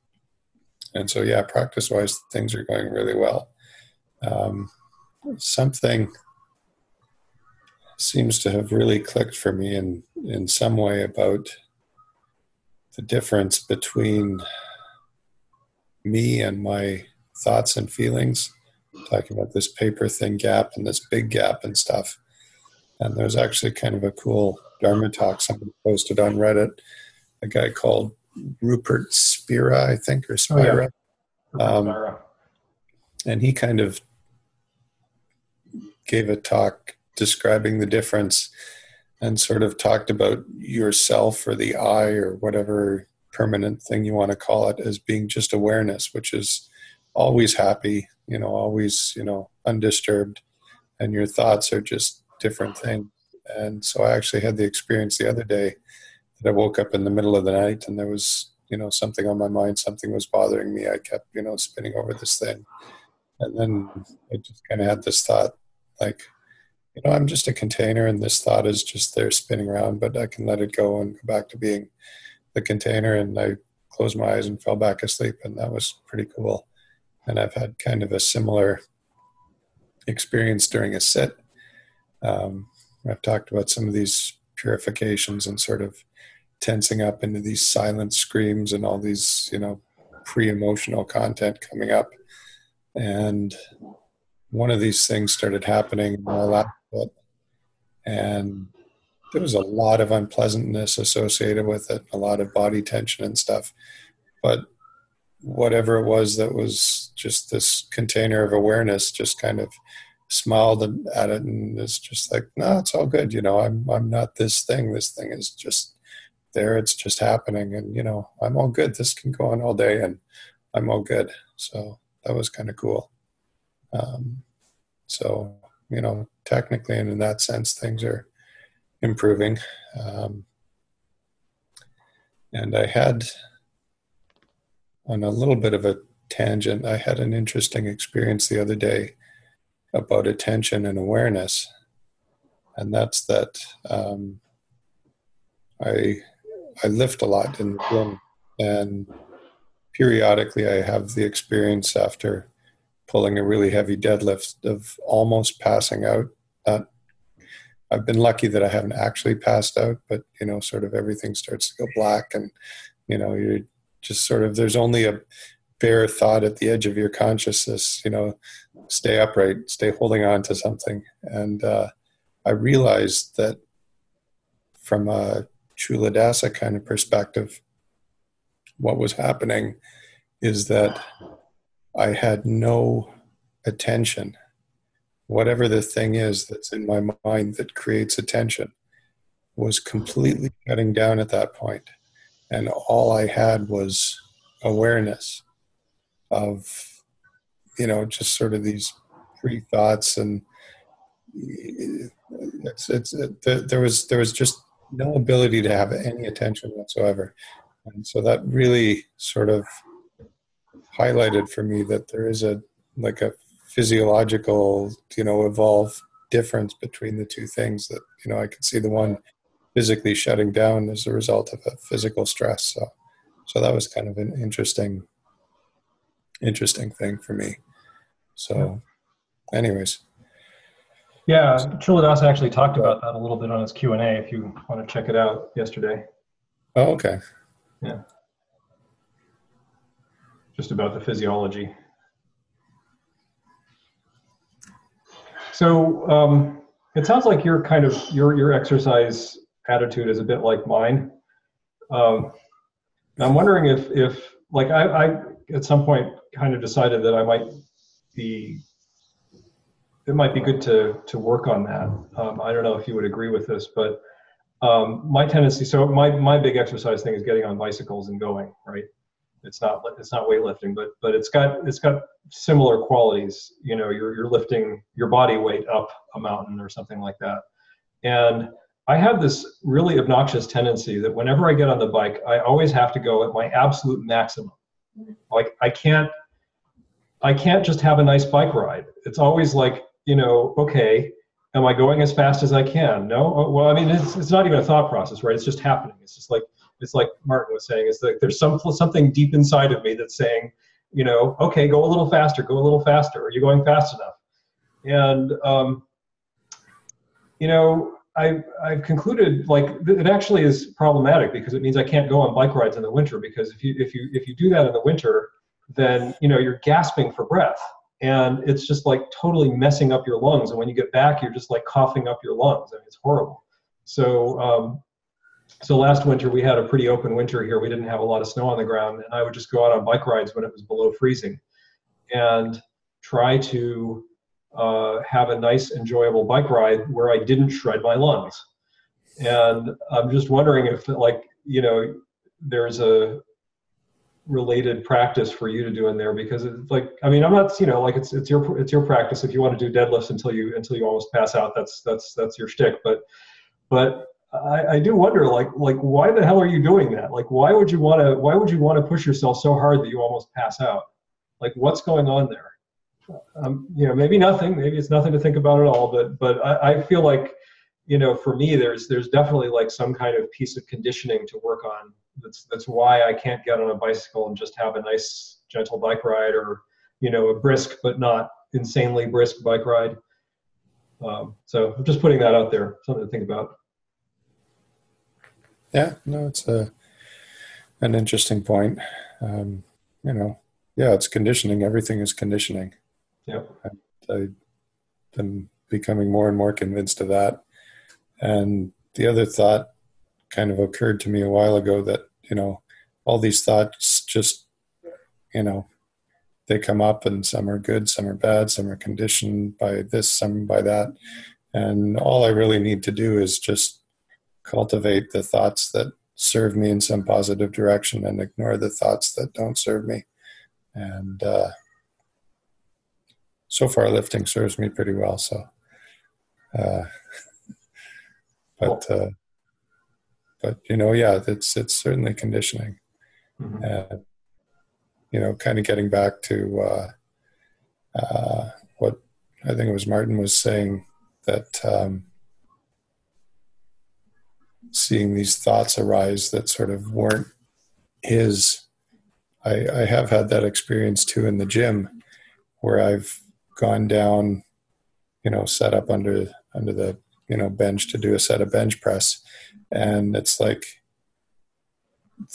and so, yeah, practice wise, things are going really well. Um, something seems to have really clicked for me in, in some way about the difference between me and my thoughts and feelings. Talking about this paper thin gap and this big gap and stuff. And there's actually kind of a cool Dharma talk someone posted on Reddit. A guy called Rupert Spira, I think, or Oh, Spira. yeah. Um, and he kind of gave a talk describing the difference and sort of talked about yourself or the I or whatever permanent thing you want to call it as being just awareness, which is always happy, you know, always, you know, undisturbed, and your thoughts are just different things. And so I actually had the experience the other day that I woke up in the middle of the night and there was, you know, something on my mind, something was bothering me. I kept, you know, spinning over this thing. And then I just kind of had this thought, like, you know, I'm just a container and this thought is just there spinning around, but I can let it go and go back to being the container. And I closed my eyes and fell back asleep. And that was pretty cool. And I've had kind of a similar experience during a sit. Um, I've talked about some of these purifications and sort of tensing up into these silent screams and all these, you know, pre emotional content coming up. And one of these things started happening in my last bit. And there was a lot of unpleasantness associated with it, a lot of body tension and stuff. But whatever it was that was just this container of awareness just kind of smiled at it and it's just like no it's all good you know i'm i'm not this thing this thing is just there it's just happening and you know i'm all good this can go on all day and i'm all good so that was kind of cool um, so you know technically and in that sense things are improving. Um, and i had on a little bit of a tangent i had an interesting experience the other day about attention and awareness. And that's that um, i i lift a lot in the gym and periodically i have the experience after pulling a really heavy deadlift of almost passing out not i've been lucky that i haven't actually passed out but you know sort of everything starts to go black and you know you're just sort of there's only a bare thought at the edge of your consciousness you know stay upright stay holding on to something. And uh, i realized that from a Culadasa kind of perspective what was happening is that i had no attention whatever the thing is that's in my mind that creates attention was completely shutting down at that point. And all i had was awareness of you know just sort of these pre thoughts. And it's it's it, there was there was just no ability to have any attention whatsoever. And so that really sort of highlighted for me that there is a like a physiological you know evolved difference between the two things that you know i could see the one physically shutting down as a result of a physical stress so so that was kind of an interesting interesting thing for me so anyways Yeah, Culadasa actually talked about that a little bit on his Q and A. If you want to check it out, yesterday, oh okay Yeah. just about the physiology. So um, it sounds like your kind of your your exercise attitude is a bit like mine. Um, I'm wondering if if like I, I at some point kind of decided that I might be it might be good to to work on that. Um, I don't know if you would agree with this, but um, my tendency. So my my big exercise thing is getting on bicycles and going. Right. It's not it's not weightlifting, but but it's got it's got similar qualities. You know, you're you're lifting your body weight up a mountain or something like that. And I have this really obnoxious tendency that whenever I get on the bike, I always have to go at my absolute maximum. Like I can't I can't just have a nice bike ride. It's always like, you know, okay, am I going as fast as I can? No. Oh, Well, I mean, it's, it's not even a thought process, right? It's just happening. It's just like it's like Martin was saying. It's like there's some something deep inside of me that's saying, you know, okay, go a little faster, go a little faster. Are you going fast enough? And um, you know, I I've concluded like it actually is problematic because it means I can't go on bike rides in the winter because if you if you if you do that in the winter, then you know you're gasping for breath and it's just like totally messing up your lungs and when you get back you're just like coughing up your lungs I mean, it's horrible so um, so last winter we had a pretty open winter here. We didn't have a lot of snow on the ground, and I would just go out on bike rides when it was below freezing, and try to uh, have a nice, enjoyable bike ride where I didn't shred my lungs. And I'm just wondering if, like, you know, there's a related practice for you to do in there because it's like I mean I'm not you know like it's it's your it's your practice if you want to do deadlifts until you until you almost pass out that's that's that's your shtick but but I, I do wonder like like why the hell are you doing that like why would you want to why would you want to push yourself so hard that you almost pass out like what's going on there um, you know maybe nothing maybe it's nothing to think about at all but but I, I feel like you know for me there's there's definitely like some kind of piece of conditioning to work on that's that's why I can't get on a bicycle and just have a nice gentle bike ride or you know a brisk but not insanely brisk bike ride. Um, so I'm just putting that out there, something to think about. Yeah, no, it's a an interesting point. Um, you know, yeah, it's conditioning. Everything is conditioning. Yep. I, I am becoming more and more convinced of that. And the other thought kind of occurred to me a while ago that you know all these thoughts just you know they come up and some are good some are bad some are conditioned by this some by that and all i really need to do is just cultivate the thoughts that serve me in some positive direction and ignore the thoughts that don't serve me and uh, so far lifting serves me pretty well so uh, but uh, but you know, yeah, it's it's certainly conditioning, mm-hmm. and you know, kind of getting back to uh, uh, what I think it was Martin was saying that um, seeing these thoughts arise that sort of weren't his. I, I have had that experience too in the gym, where I've gone down, you know, set up under under the you know bench to do a set of bench press and it's like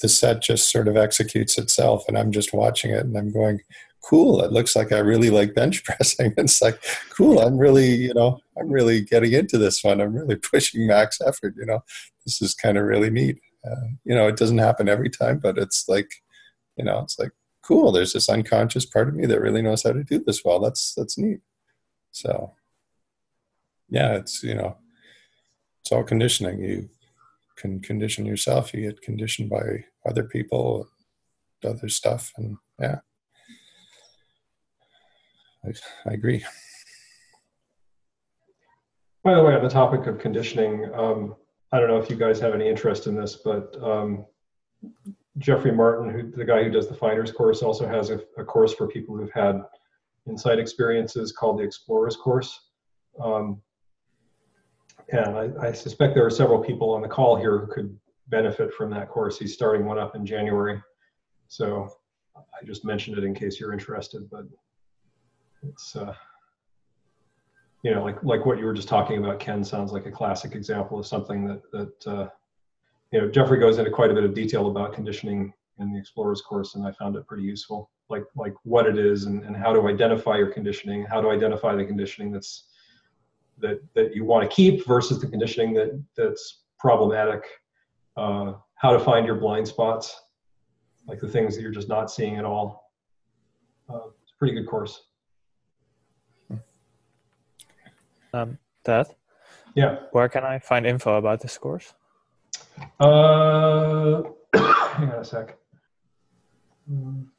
the set just sort of executes itself and i'm just watching it and i'm going cool. It looks like i really like bench pressing. It's like cool i'm really you know i'm really getting into this one. I'm really pushing max effort you know. This is kind of really neat. Uh, you know it doesn't happen every time but it's like you know it's like cool there's this unconscious part of me that really knows how to do this well. That's that's neat. So yeah it's you know it's all conditioning. You can condition yourself. You get conditioned by other people, other stuff, and yeah, I, agree. By the way, on the topic of conditioning, um, I don't know if you guys have any interest in this, but um, Jeffrey Martin, who the guy who does the Finders course, also has a, a course for people who've had insight experiences called the Explorers course. Um, and I, I, suspect there are several people on the call here who could benefit from that course. He's starting one up in January. So I just mentioned it in case you're interested, but it's, uh, you know, like, like what you were just talking about, Ken, sounds like a classic example of something that, that uh, you know, Jeffrey goes into quite a bit of detail about conditioning in the Explorers course, and I found it pretty useful, like, like what it is and, and how to identify your conditioning, how to identify the conditioning that's that, that you want to keep versus the conditioning that, that's problematic, uh, how to find your blind spots, like the things that you're just not seeing at all. Uh, it's a pretty good course. Um, Dad? Yeah. Where can I find info about this course? Uh, hang on a sec. Um,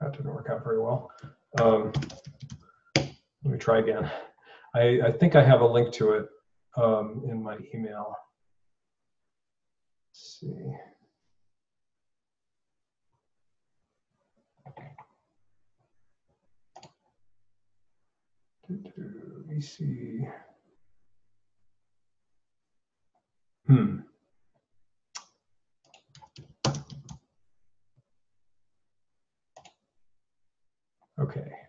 That didn't work out very well. Um, let me try again. I, I, think I have a link to it um, in my email. Let's see. Let me see. Hmm. Okay.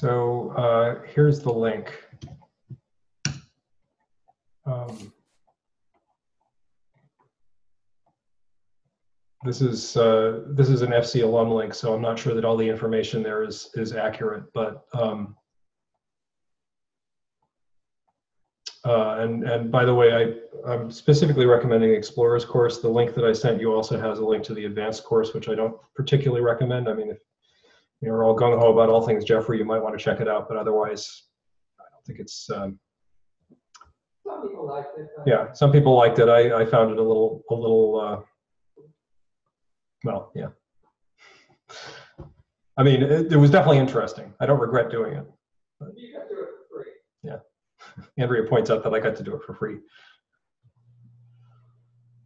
So uh, here's the link. Um, this is uh, this is an FC alum link, so I'm not sure that all the information there is is accurate, but um, uh, and and by the way, I I'm specifically recommending Explorers course. The link that I sent you also has a link to the advanced course, which I don't particularly recommend. I mean, if you're all gung ho about all things Jeffrey, you might want to check it out, but otherwise, I don't think it's. Um, Some people liked it. yeah, some people liked it. I I found it a little a little. Uh, well, yeah. I mean, it, it was definitely interesting. I don't regret doing it. You got to do it for free. Yeah. Andrea points out that I got to do it for free.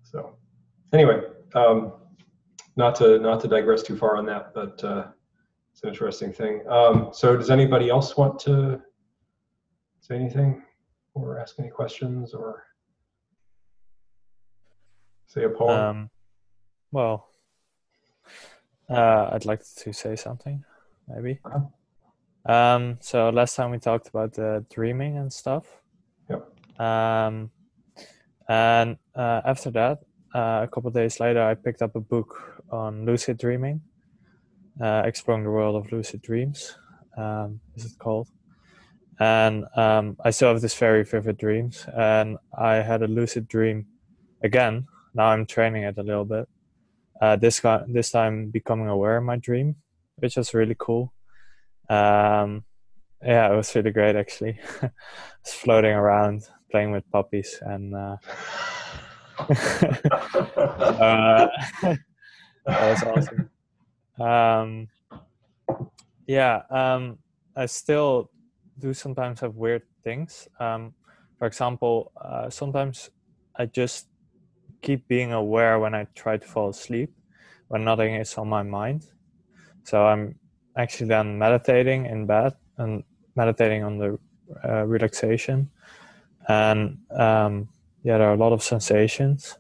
So, anyway, um, not to not to digress too far on that, but uh, it's an interesting thing. Um, so, does anybody else want to say anything or ask any questions or say a poem? Um, well, uh, I'd like to say something, maybe. Uh-huh. Um, so last time we talked about the dreaming and stuff. Yep. Um, and uh, after that, uh, a couple of days later, I picked up a book on lucid dreaming, uh, exploring the world of lucid dreams. Um, is it called? And um, I still have this very vivid dreams, and I had a lucid dream again. Now I'm training it a little bit. Uh, this this time becoming aware of my dream, which was really cool. Um, yeah, it was really great actually. Just floating around, playing with puppies, and uh, uh, that was awesome. Um, yeah, um, I still do sometimes have weird things. Um, for example, uh, sometimes I just keep being aware when I try to fall asleep, when nothing is on my mind. So I'm actually then meditating in bed and meditating on the uh, relaxation. And um, yeah, there are a lot of sensations.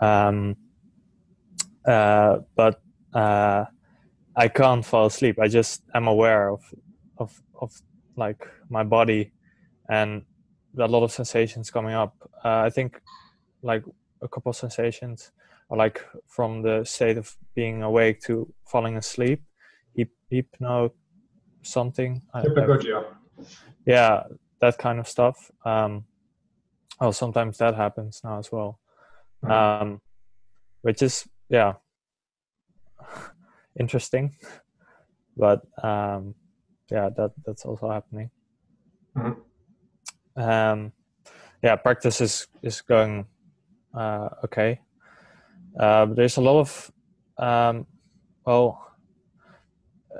Um, uh, but uh, I can't fall asleep. I just am aware of, of, of like my body and a lot of sensations coming up. Uh, I think like a couple of sensations are like from the state of being awake to falling asleep Hyp- hypno something Hypnagogia. yeah that kind of stuff um oh sometimes that happens now as well Mhm. um which is yeah interesting but um yeah that that's also happening Mhm. um yeah practice is is going uh okay uh there's a lot of um well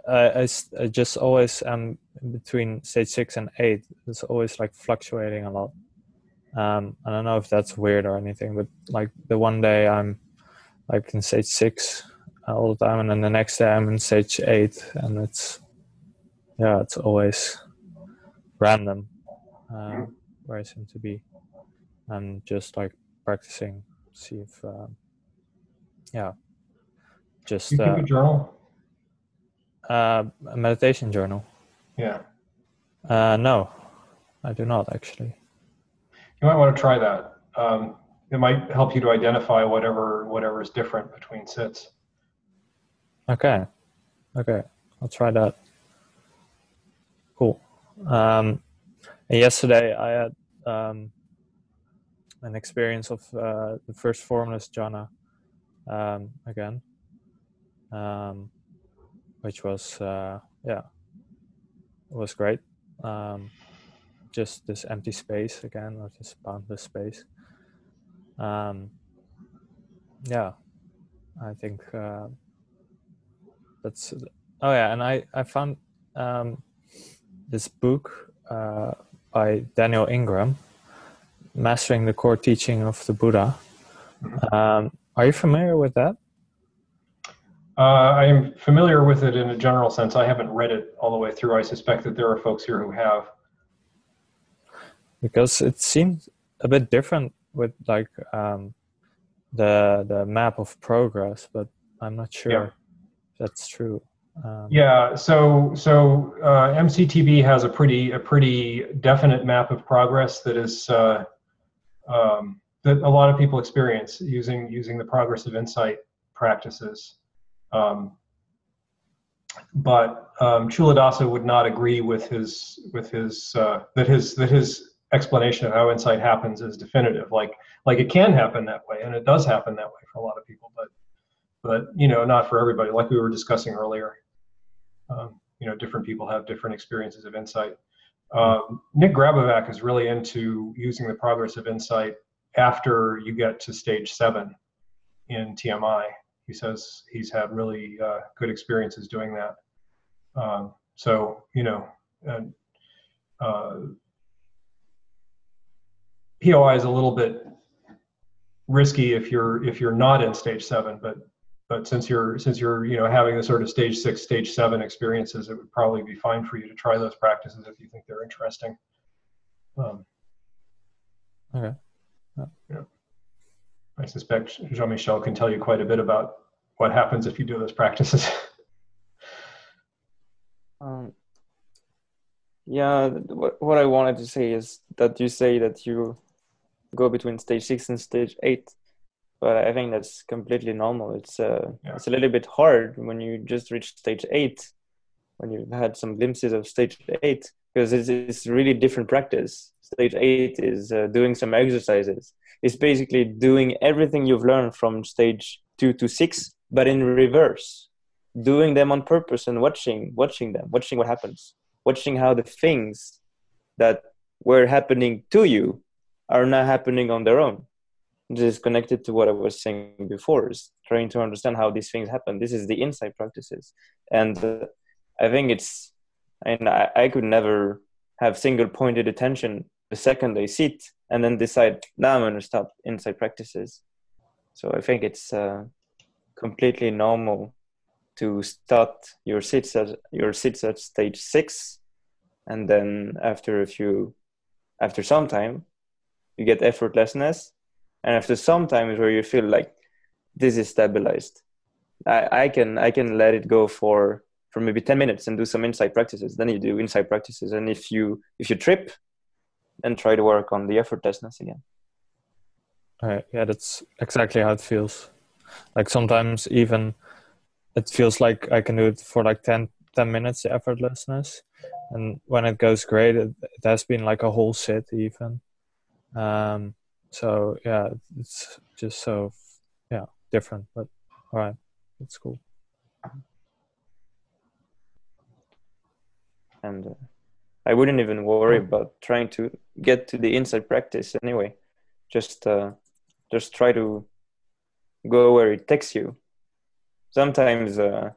I, I I just always am between stage six and eight. It's always like fluctuating a lot. Um, I don't know if that's weird or anything, but like the one day I'm like in stage six all the time, and then the next day I'm in stage eight, and it's yeah, it's always random uh, where I seem to be. I'm just like practicing, see if um, yeah, just You keep uh, a journal? uh, a meditation journal. Yeah. Uh, no, I do not actually. You might want to try that. Um, it might help you to identify whatever whatever is different between sits. Okay, okay, I'll try that. Cool. Um, yesterday I had um, an experience of uh, the first formless jhana um, again, um, which was uh, yeah, it was great. Um, just this empty space again, or this boundless space. Um, yeah, I think uh, that's oh yeah, and I I found um, this book uh, by Daniel Ingram, Mastering the Core Teaching of the Buddha. Um, are you familiar with that? Uh, I am familiar with it in a general sense. I haven't read it all the way through. I suspect that there are folks here who have. because it seems a bit different with like um, the the map of progress, but I'm not sure Yeah. That's true. Um, Yeah, so so uh, MCTB has a pretty a pretty definite map of progress that is uh, um, that a lot of people experience using using the progressive insight practices. Um, but um, Culadasa would not agree with his with his uh, that his that his explanation of how insight happens is definitive. Like like it can happen that way, and it does happen that way for a lot of people, but but you know not for everybody. Like we were discussing earlier um, you know, different people have different experiences of insight. Um, Nick Grabovac is really into using the progress of insight after you get to stage seven in TMI. He says he's had really uh, good experiences doing that. Um, so, you know, and, uh, POI is a little bit risky if you're if you're not in stage seven, but but since you're since you're you know having the sort of stage six stage seven experiences it would probably be fine for you to try those practices if you think they're interesting. Um, Okay. yeah i suspect Jean Michel can tell you quite a bit about what happens if you do those practices. Um, yeah, what, what I wanted to say is that you say that you go between stage six and stage eight, but I think that's completely normal. It's uh, Yeah. it's a little bit hard when you just reach stage eight, when you've had some glimpses of stage eight, because it's, it's really different practice. Stage eight is uh, doing some exercises. It's basically doing everything you've learned from stage two to six, but in reverse doing them on purpose and watching watching them watching what happens watching how the things that were happening to you are now happening on their own this is connected to what i was saying before is trying to understand how these things happen. This is the insight practices. And uh, i think it's and I, I could never have single pointed attention the second i sit and then decide now i'm going to stop insight practices. So i think it's uh, completely normal to start your sits at your sits at stage six, and then after a few, after some time, you get effortlessness, and after some time is where you feel like this is stabilized. I, I can I can let it go for for maybe ten minutes and do some insight practices. Then you do insight practices, and if you if you trip, then try to work on the effortlessness again. Right. Yeah, that's exactly how it feels. Like sometimes even it feels like I can do it for like 10, 10 minutes, the effortlessness. And when it goes great, it, it has been like a whole sit even. Um, so yeah, it's just so, yeah, different, but all right, that's cool. and uh, I wouldn't even worry about trying to get to the insight practice anyway. Just uh, just try to go where it takes you. Sometimes uh,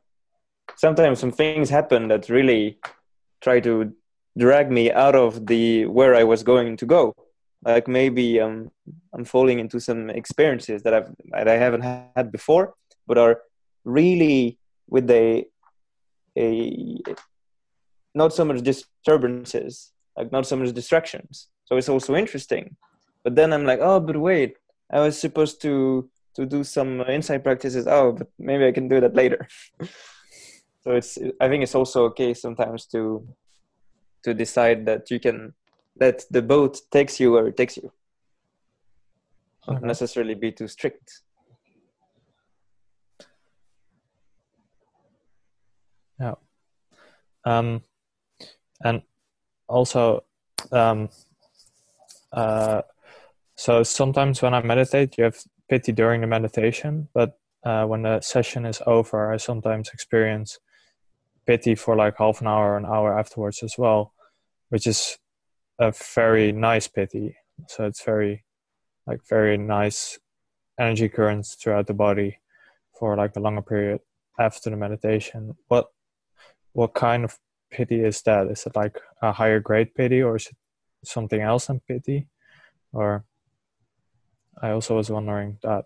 sometimes some things happen that really try to drag me out of the where I was going to go. Like maybe um, I'm falling into some experiences that I've that I haven't had before, but are really with a a not so much disturbances, like not so much distractions. So it's also interesting. But then I'm like, oh, but wait, I was supposed to to do some insight practices. Oh, but maybe I can do that later. so it's I think it's also okay sometimes to to decide that you can let the boat takes you where it takes you. Not Okay. necessarily be too strict. Yeah. Um, and also, um, uh, so sometimes when I meditate, you have piti during the meditation, but uh, when the session is over, I sometimes experience piti for like half an hour, or an hour afterwards as well, which is a very nice piti. So it's very, like, very nice energy currents throughout the body for like a longer period after the meditation. What what kind of piti is that? Is it like a higher grade piti or is it something else than piti? Or I also was wondering that.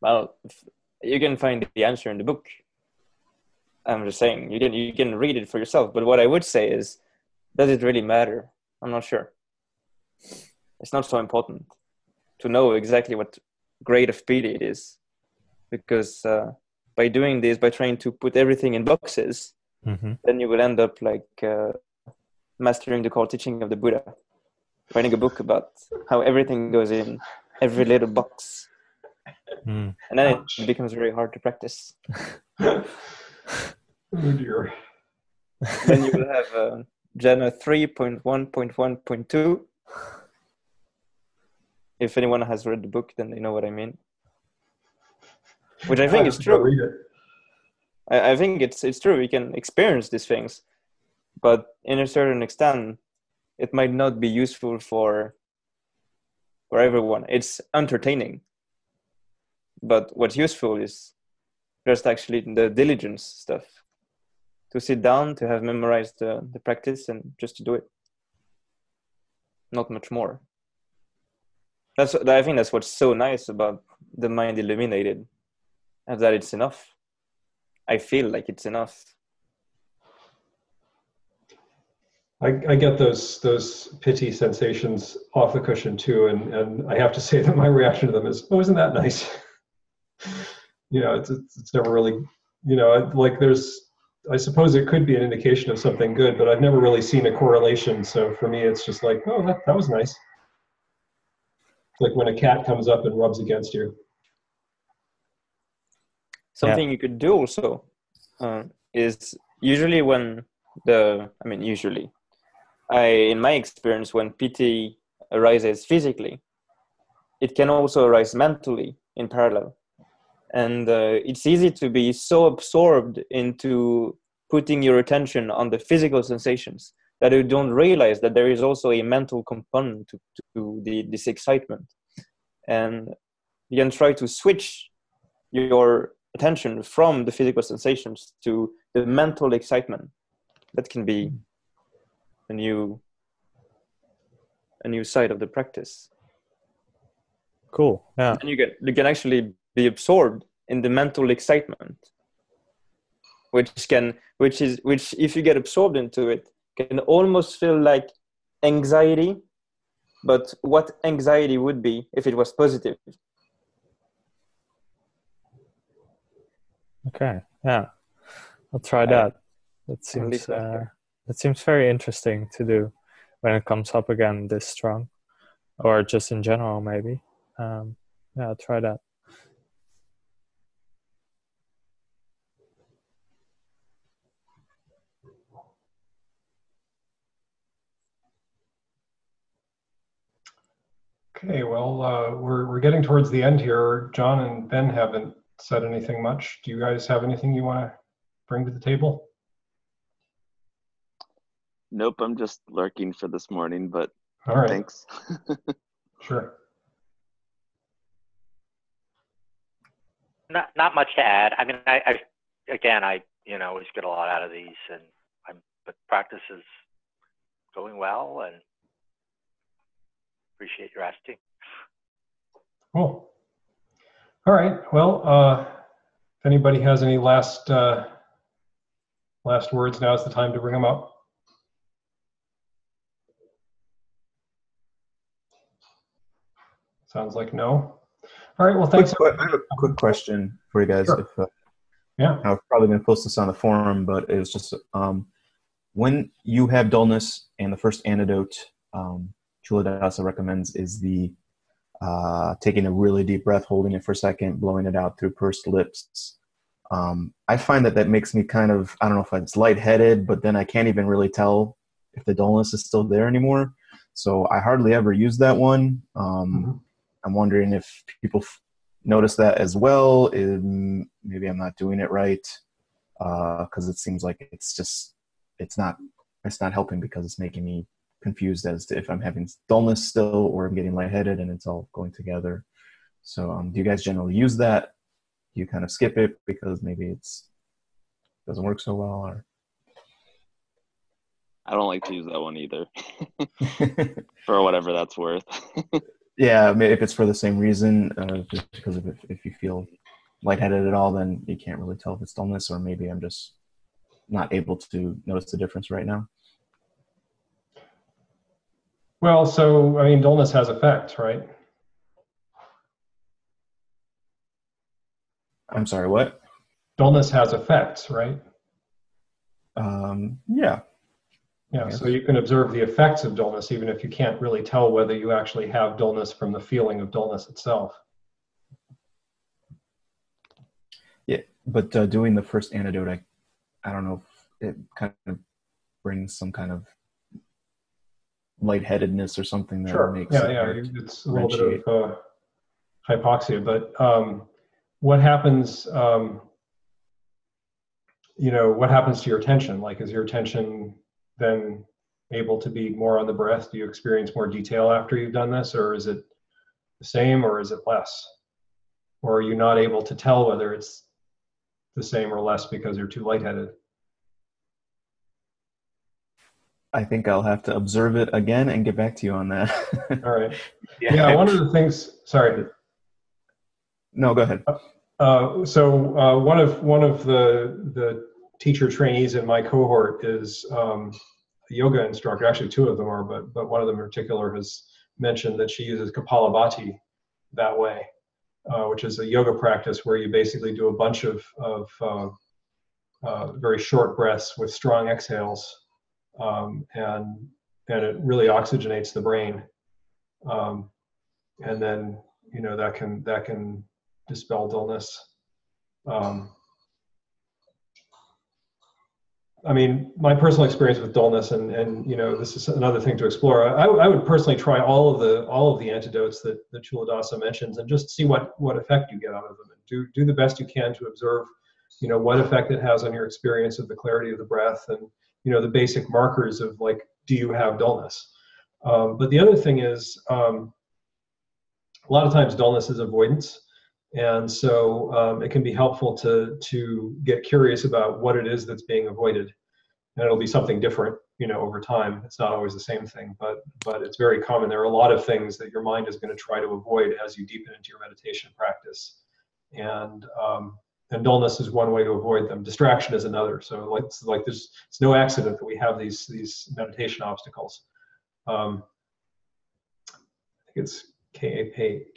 Well, you can find the answer in the book. I'm just saying you can you can read it for yourself. But what I would say is, does it really matter? I'm not sure. It's not so important to know exactly what grade of piti it is, because uh, by doing this, by trying to put everything in boxes, hmm then you will end up like uh, mastering the core teaching of the Buddha, writing a book about how everything goes in every little box, Mm. and then Ouch. it becomes very hard to practice. oh dear. then you will have uh, Jhana 3.1.1.2. If anyone has read the book, then they know what I mean. Which I think is true. I, I think it's it's true. We can experience these things, but in a certain extent, it might not be useful for for everyone. It's entertaining, but what's useful is just actually the diligence stuff. To sit down, to have memorized the, practice, and just to do it. Not much more. That's I think that's what's so nice about the mind illuminated, is that it's enough. I feel like it's enough. I, I get those those piti sensations off the cushion too, and and I have to say that my reaction to them is, oh, isn't that nice? you know, it's, it's it's never really, you know, like there's. I suppose it could be an indication of something good, but I've never really seen a correlation. So for me, it's just like, oh, that, that was nice. It's like when a cat comes up and rubs against you. Something you could do also uh, is usually when the I mean usually, I in my experience when piti arises physically, it can also arise mentally in parallel, and uh, it's easy to be so absorbed into putting your attention on the physical sensations that you don't realize that there is also a mental component to, to the, this excitement and you can try to switch your attention from the physical sensations to the mental excitement that can be a new a new side of the practice Cool. Yeah. and you can you can actually be absorbed in the mental excitement which can which is which if you get absorbed into it can almost feel like anxiety but what anxiety would be if it was positive Okay. Yeah. I'll try that. That seems uh, that seems very interesting to do when it comes up again this strong, or just in general maybe. Um, yeah, I'll try that. Okay, well, uh, we're we're getting towards the end here. John and Ben haven't said anything much. Do you guys have anything you want to bring to the table? Nope, I'm just lurking for this morning, but All right, thanks. sure. Not not much to add. I mean, I, I again, I you know always get a lot out of these, and I'm but practice is going well, and appreciate your asking. Cool. All right. Well, uh, if anybody has any last uh, last words, now is the time to bring them up. Sounds like no. All right. Well, Quick, thanks. que- I have a quick question for you guys. Sure. If, uh, Yeah. I've probably going to post this on the forum, but it was just um, when you have dullness, and the first antidote um, Culadasa recommends is the uh, taking a really deep breath, holding it for a second, blowing it out through pursed lips. Um, I find that that makes me kind of I don't know if it's lightheaded, but then I can't even really tell if the dullness is still there anymore. So I hardly ever use that one. Um, Mhm. I'm wondering if people f- notice that as well. Um, maybe I'm not doing it right because it seems like it's just it's not it's not helping because it's making me confused as to if I'm having dullness still or I'm getting lightheaded and it's all going together. So um, do you guys generally use that? Do you kind of skip it because maybe it's doesn't work so well or I don't like to use that one either, for whatever that's worth. yeah, I mean, if it's for the same reason, uh, just because of if, if you feel lightheaded at all, then you can't really tell if it's dullness, or maybe I'm just not able to notice the difference right now. Well, so I mean, dullness has effects, right? I'm sorry, what? dullness has effects, right? Um, yeah. Yeah, so you can observe the effects of dullness even if you can't really tell whether you actually have dullness from the feeling of dullness itself. Yeah, but uh, doing the first antidote, I, I don't know if it kind of brings some kind of lightheadedness or something that Sure. makes Yeah, yeah. It's a little bit of uh, hypoxia, but um, what happens? Um, you know, what happens to your attention? Like, is your attention then able to be more on the breath? Do you experience more detail after you've done this, or is it the same, or is it less? Or are you not able to tell whether it's the same or less because you're too lightheaded? I think I'll have to observe it again and get back to you on that. All right. Yeah, one of the things. Sorry. No, go ahead. Uh, so uh, one of one of the the teacher trainees in my cohort is um, a yoga instructor. Actually, two of them are, but but one of them in particular has mentioned that she uses Kapalabhati that way, uh, which is a yoga practice where you basically do a bunch of of uh, uh, very short breaths with strong exhales, um, and and it really oxygenates the brain, um, and then you know that can that can dispel dullness. Um, I mean, my personal experience with dullness, and and you know, this is another thing to explore. I, I would personally try all of the all of the antidotes that that Culadasa mentions, and just see what what effect you get out of them, and do do the best you can to observe, you know, what effect it has on your experience of the clarity of the breath, and you know, the basic markers of like, do you have dullness? Um, but the other thing is, um, a lot of times dullness is avoidance. And so um, it can be helpful to to get curious about what it is that's being avoided. And it'll be something different you know over time. It's not always the same thing but but it's very common. There are a lot of things that your mind is going to try to avoid as you deepen into your meditation practice. And um, and dullness is one way to avoid them distraction is another so like it's like there's it's no accident that we have these these meditation obstacles um, i think it's k-a-p-a-l-l-a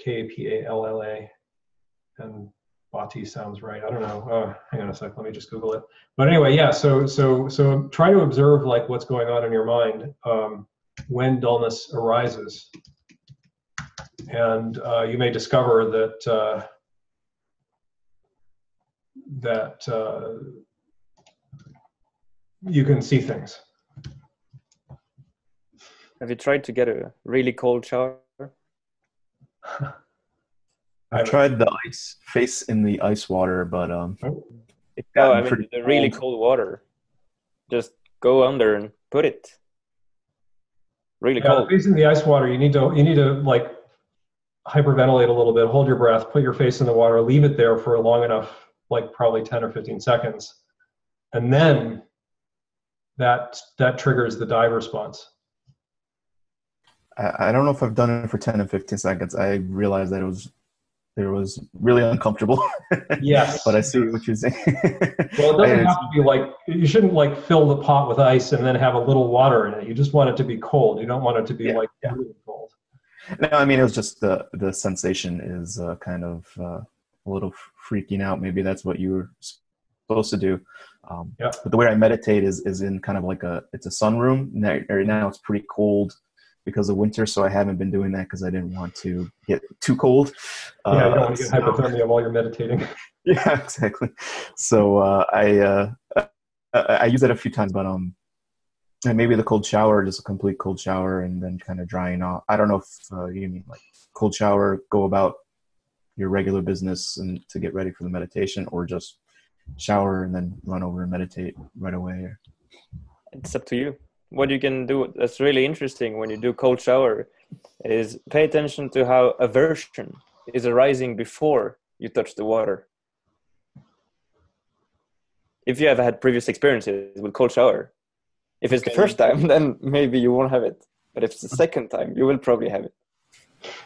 and Bati sounds right. I don't know. Uh, hang on a sec. Let me just Google it. But anyway, yeah. So so so try to observe like what's going on in your mind um, when dullness arises, and uh, you may discover that uh, that uh, you can see things. Have you tried to get a really cold shower? I tried the ice face in the ice water, but um, It, got no, I mean the really cold. cold water. Just go under and put it. Really Yeah, cold. in the ice water, you need to you need to like hyperventilate a little bit, hold your breath, put your face in the water, leave it there for long enough, like probably 10 or 15 seconds. And then that that triggers the dive response. I, I don't know if I've done it for 10 and 15 seconds. I realized that it was it was really uncomfortable. Yes. but I see what you're saying. Well, it doesn't have to be like you shouldn't like fill the pot with ice and then have a little water in it. You just want it to be cold. You don't want it to be Yeah, like yeah. really cold. No, I mean it was just the the sensation is uh, kind of uh, little freaking out. Maybe that's what you were supposed to do. Um, Yeah. But the way I meditate is is in kind of like a it's a sunroom. Now, right now it's pretty cold because of winter, so I haven't been doing that because I didn't want to get too cold. yeah, you don't Uh, want to get so- hypothermia while you're meditating. yeah, exactly. So uh, I, uh, I I use it a few times, but um, and maybe the cold shower, just a complete cold shower, and then kind of drying off. I don't know if uh, you mean like cold shower, go about your regular business and to get ready for the meditation, or just shower and then run over and meditate right away. It's up to you. What you can do that's really interesting when you do cold shower is pay attention to how aversion is arising before you touch the water. If you have had previous experiences with cold shower, if it's the first time, then maybe you won't have it. But if it's the second time, you will probably have it.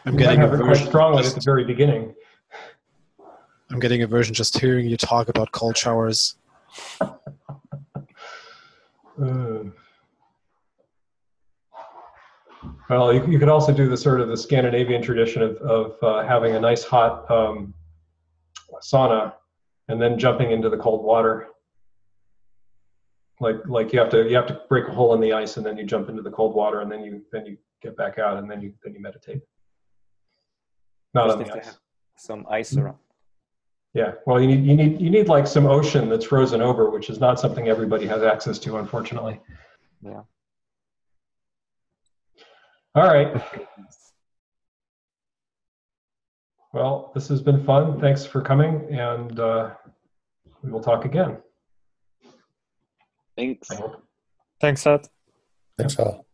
I'm getting a it quite aversion. at Just, the very beginning. I'm getting aversion just hearing you talk about cold showers. Uh, well, you, you could also do the sort of the Scandinavian tradition of, of uh, having a nice hot um, sauna and then jumping into the cold water. Like like you have to you have to break a hole in the ice and then you jump into the cold water and then you then you get back out and then you then you meditate. Not Just on the ice. have some ice around. Yeah, well, you need you need you need like some ocean that's frozen over, which is not something everybody has access to, unfortunately. Yeah. All right. Well, this has been fun. Thanks for coming, and uh, we will talk again. Thanks. Thanks, Ed. Thanks all.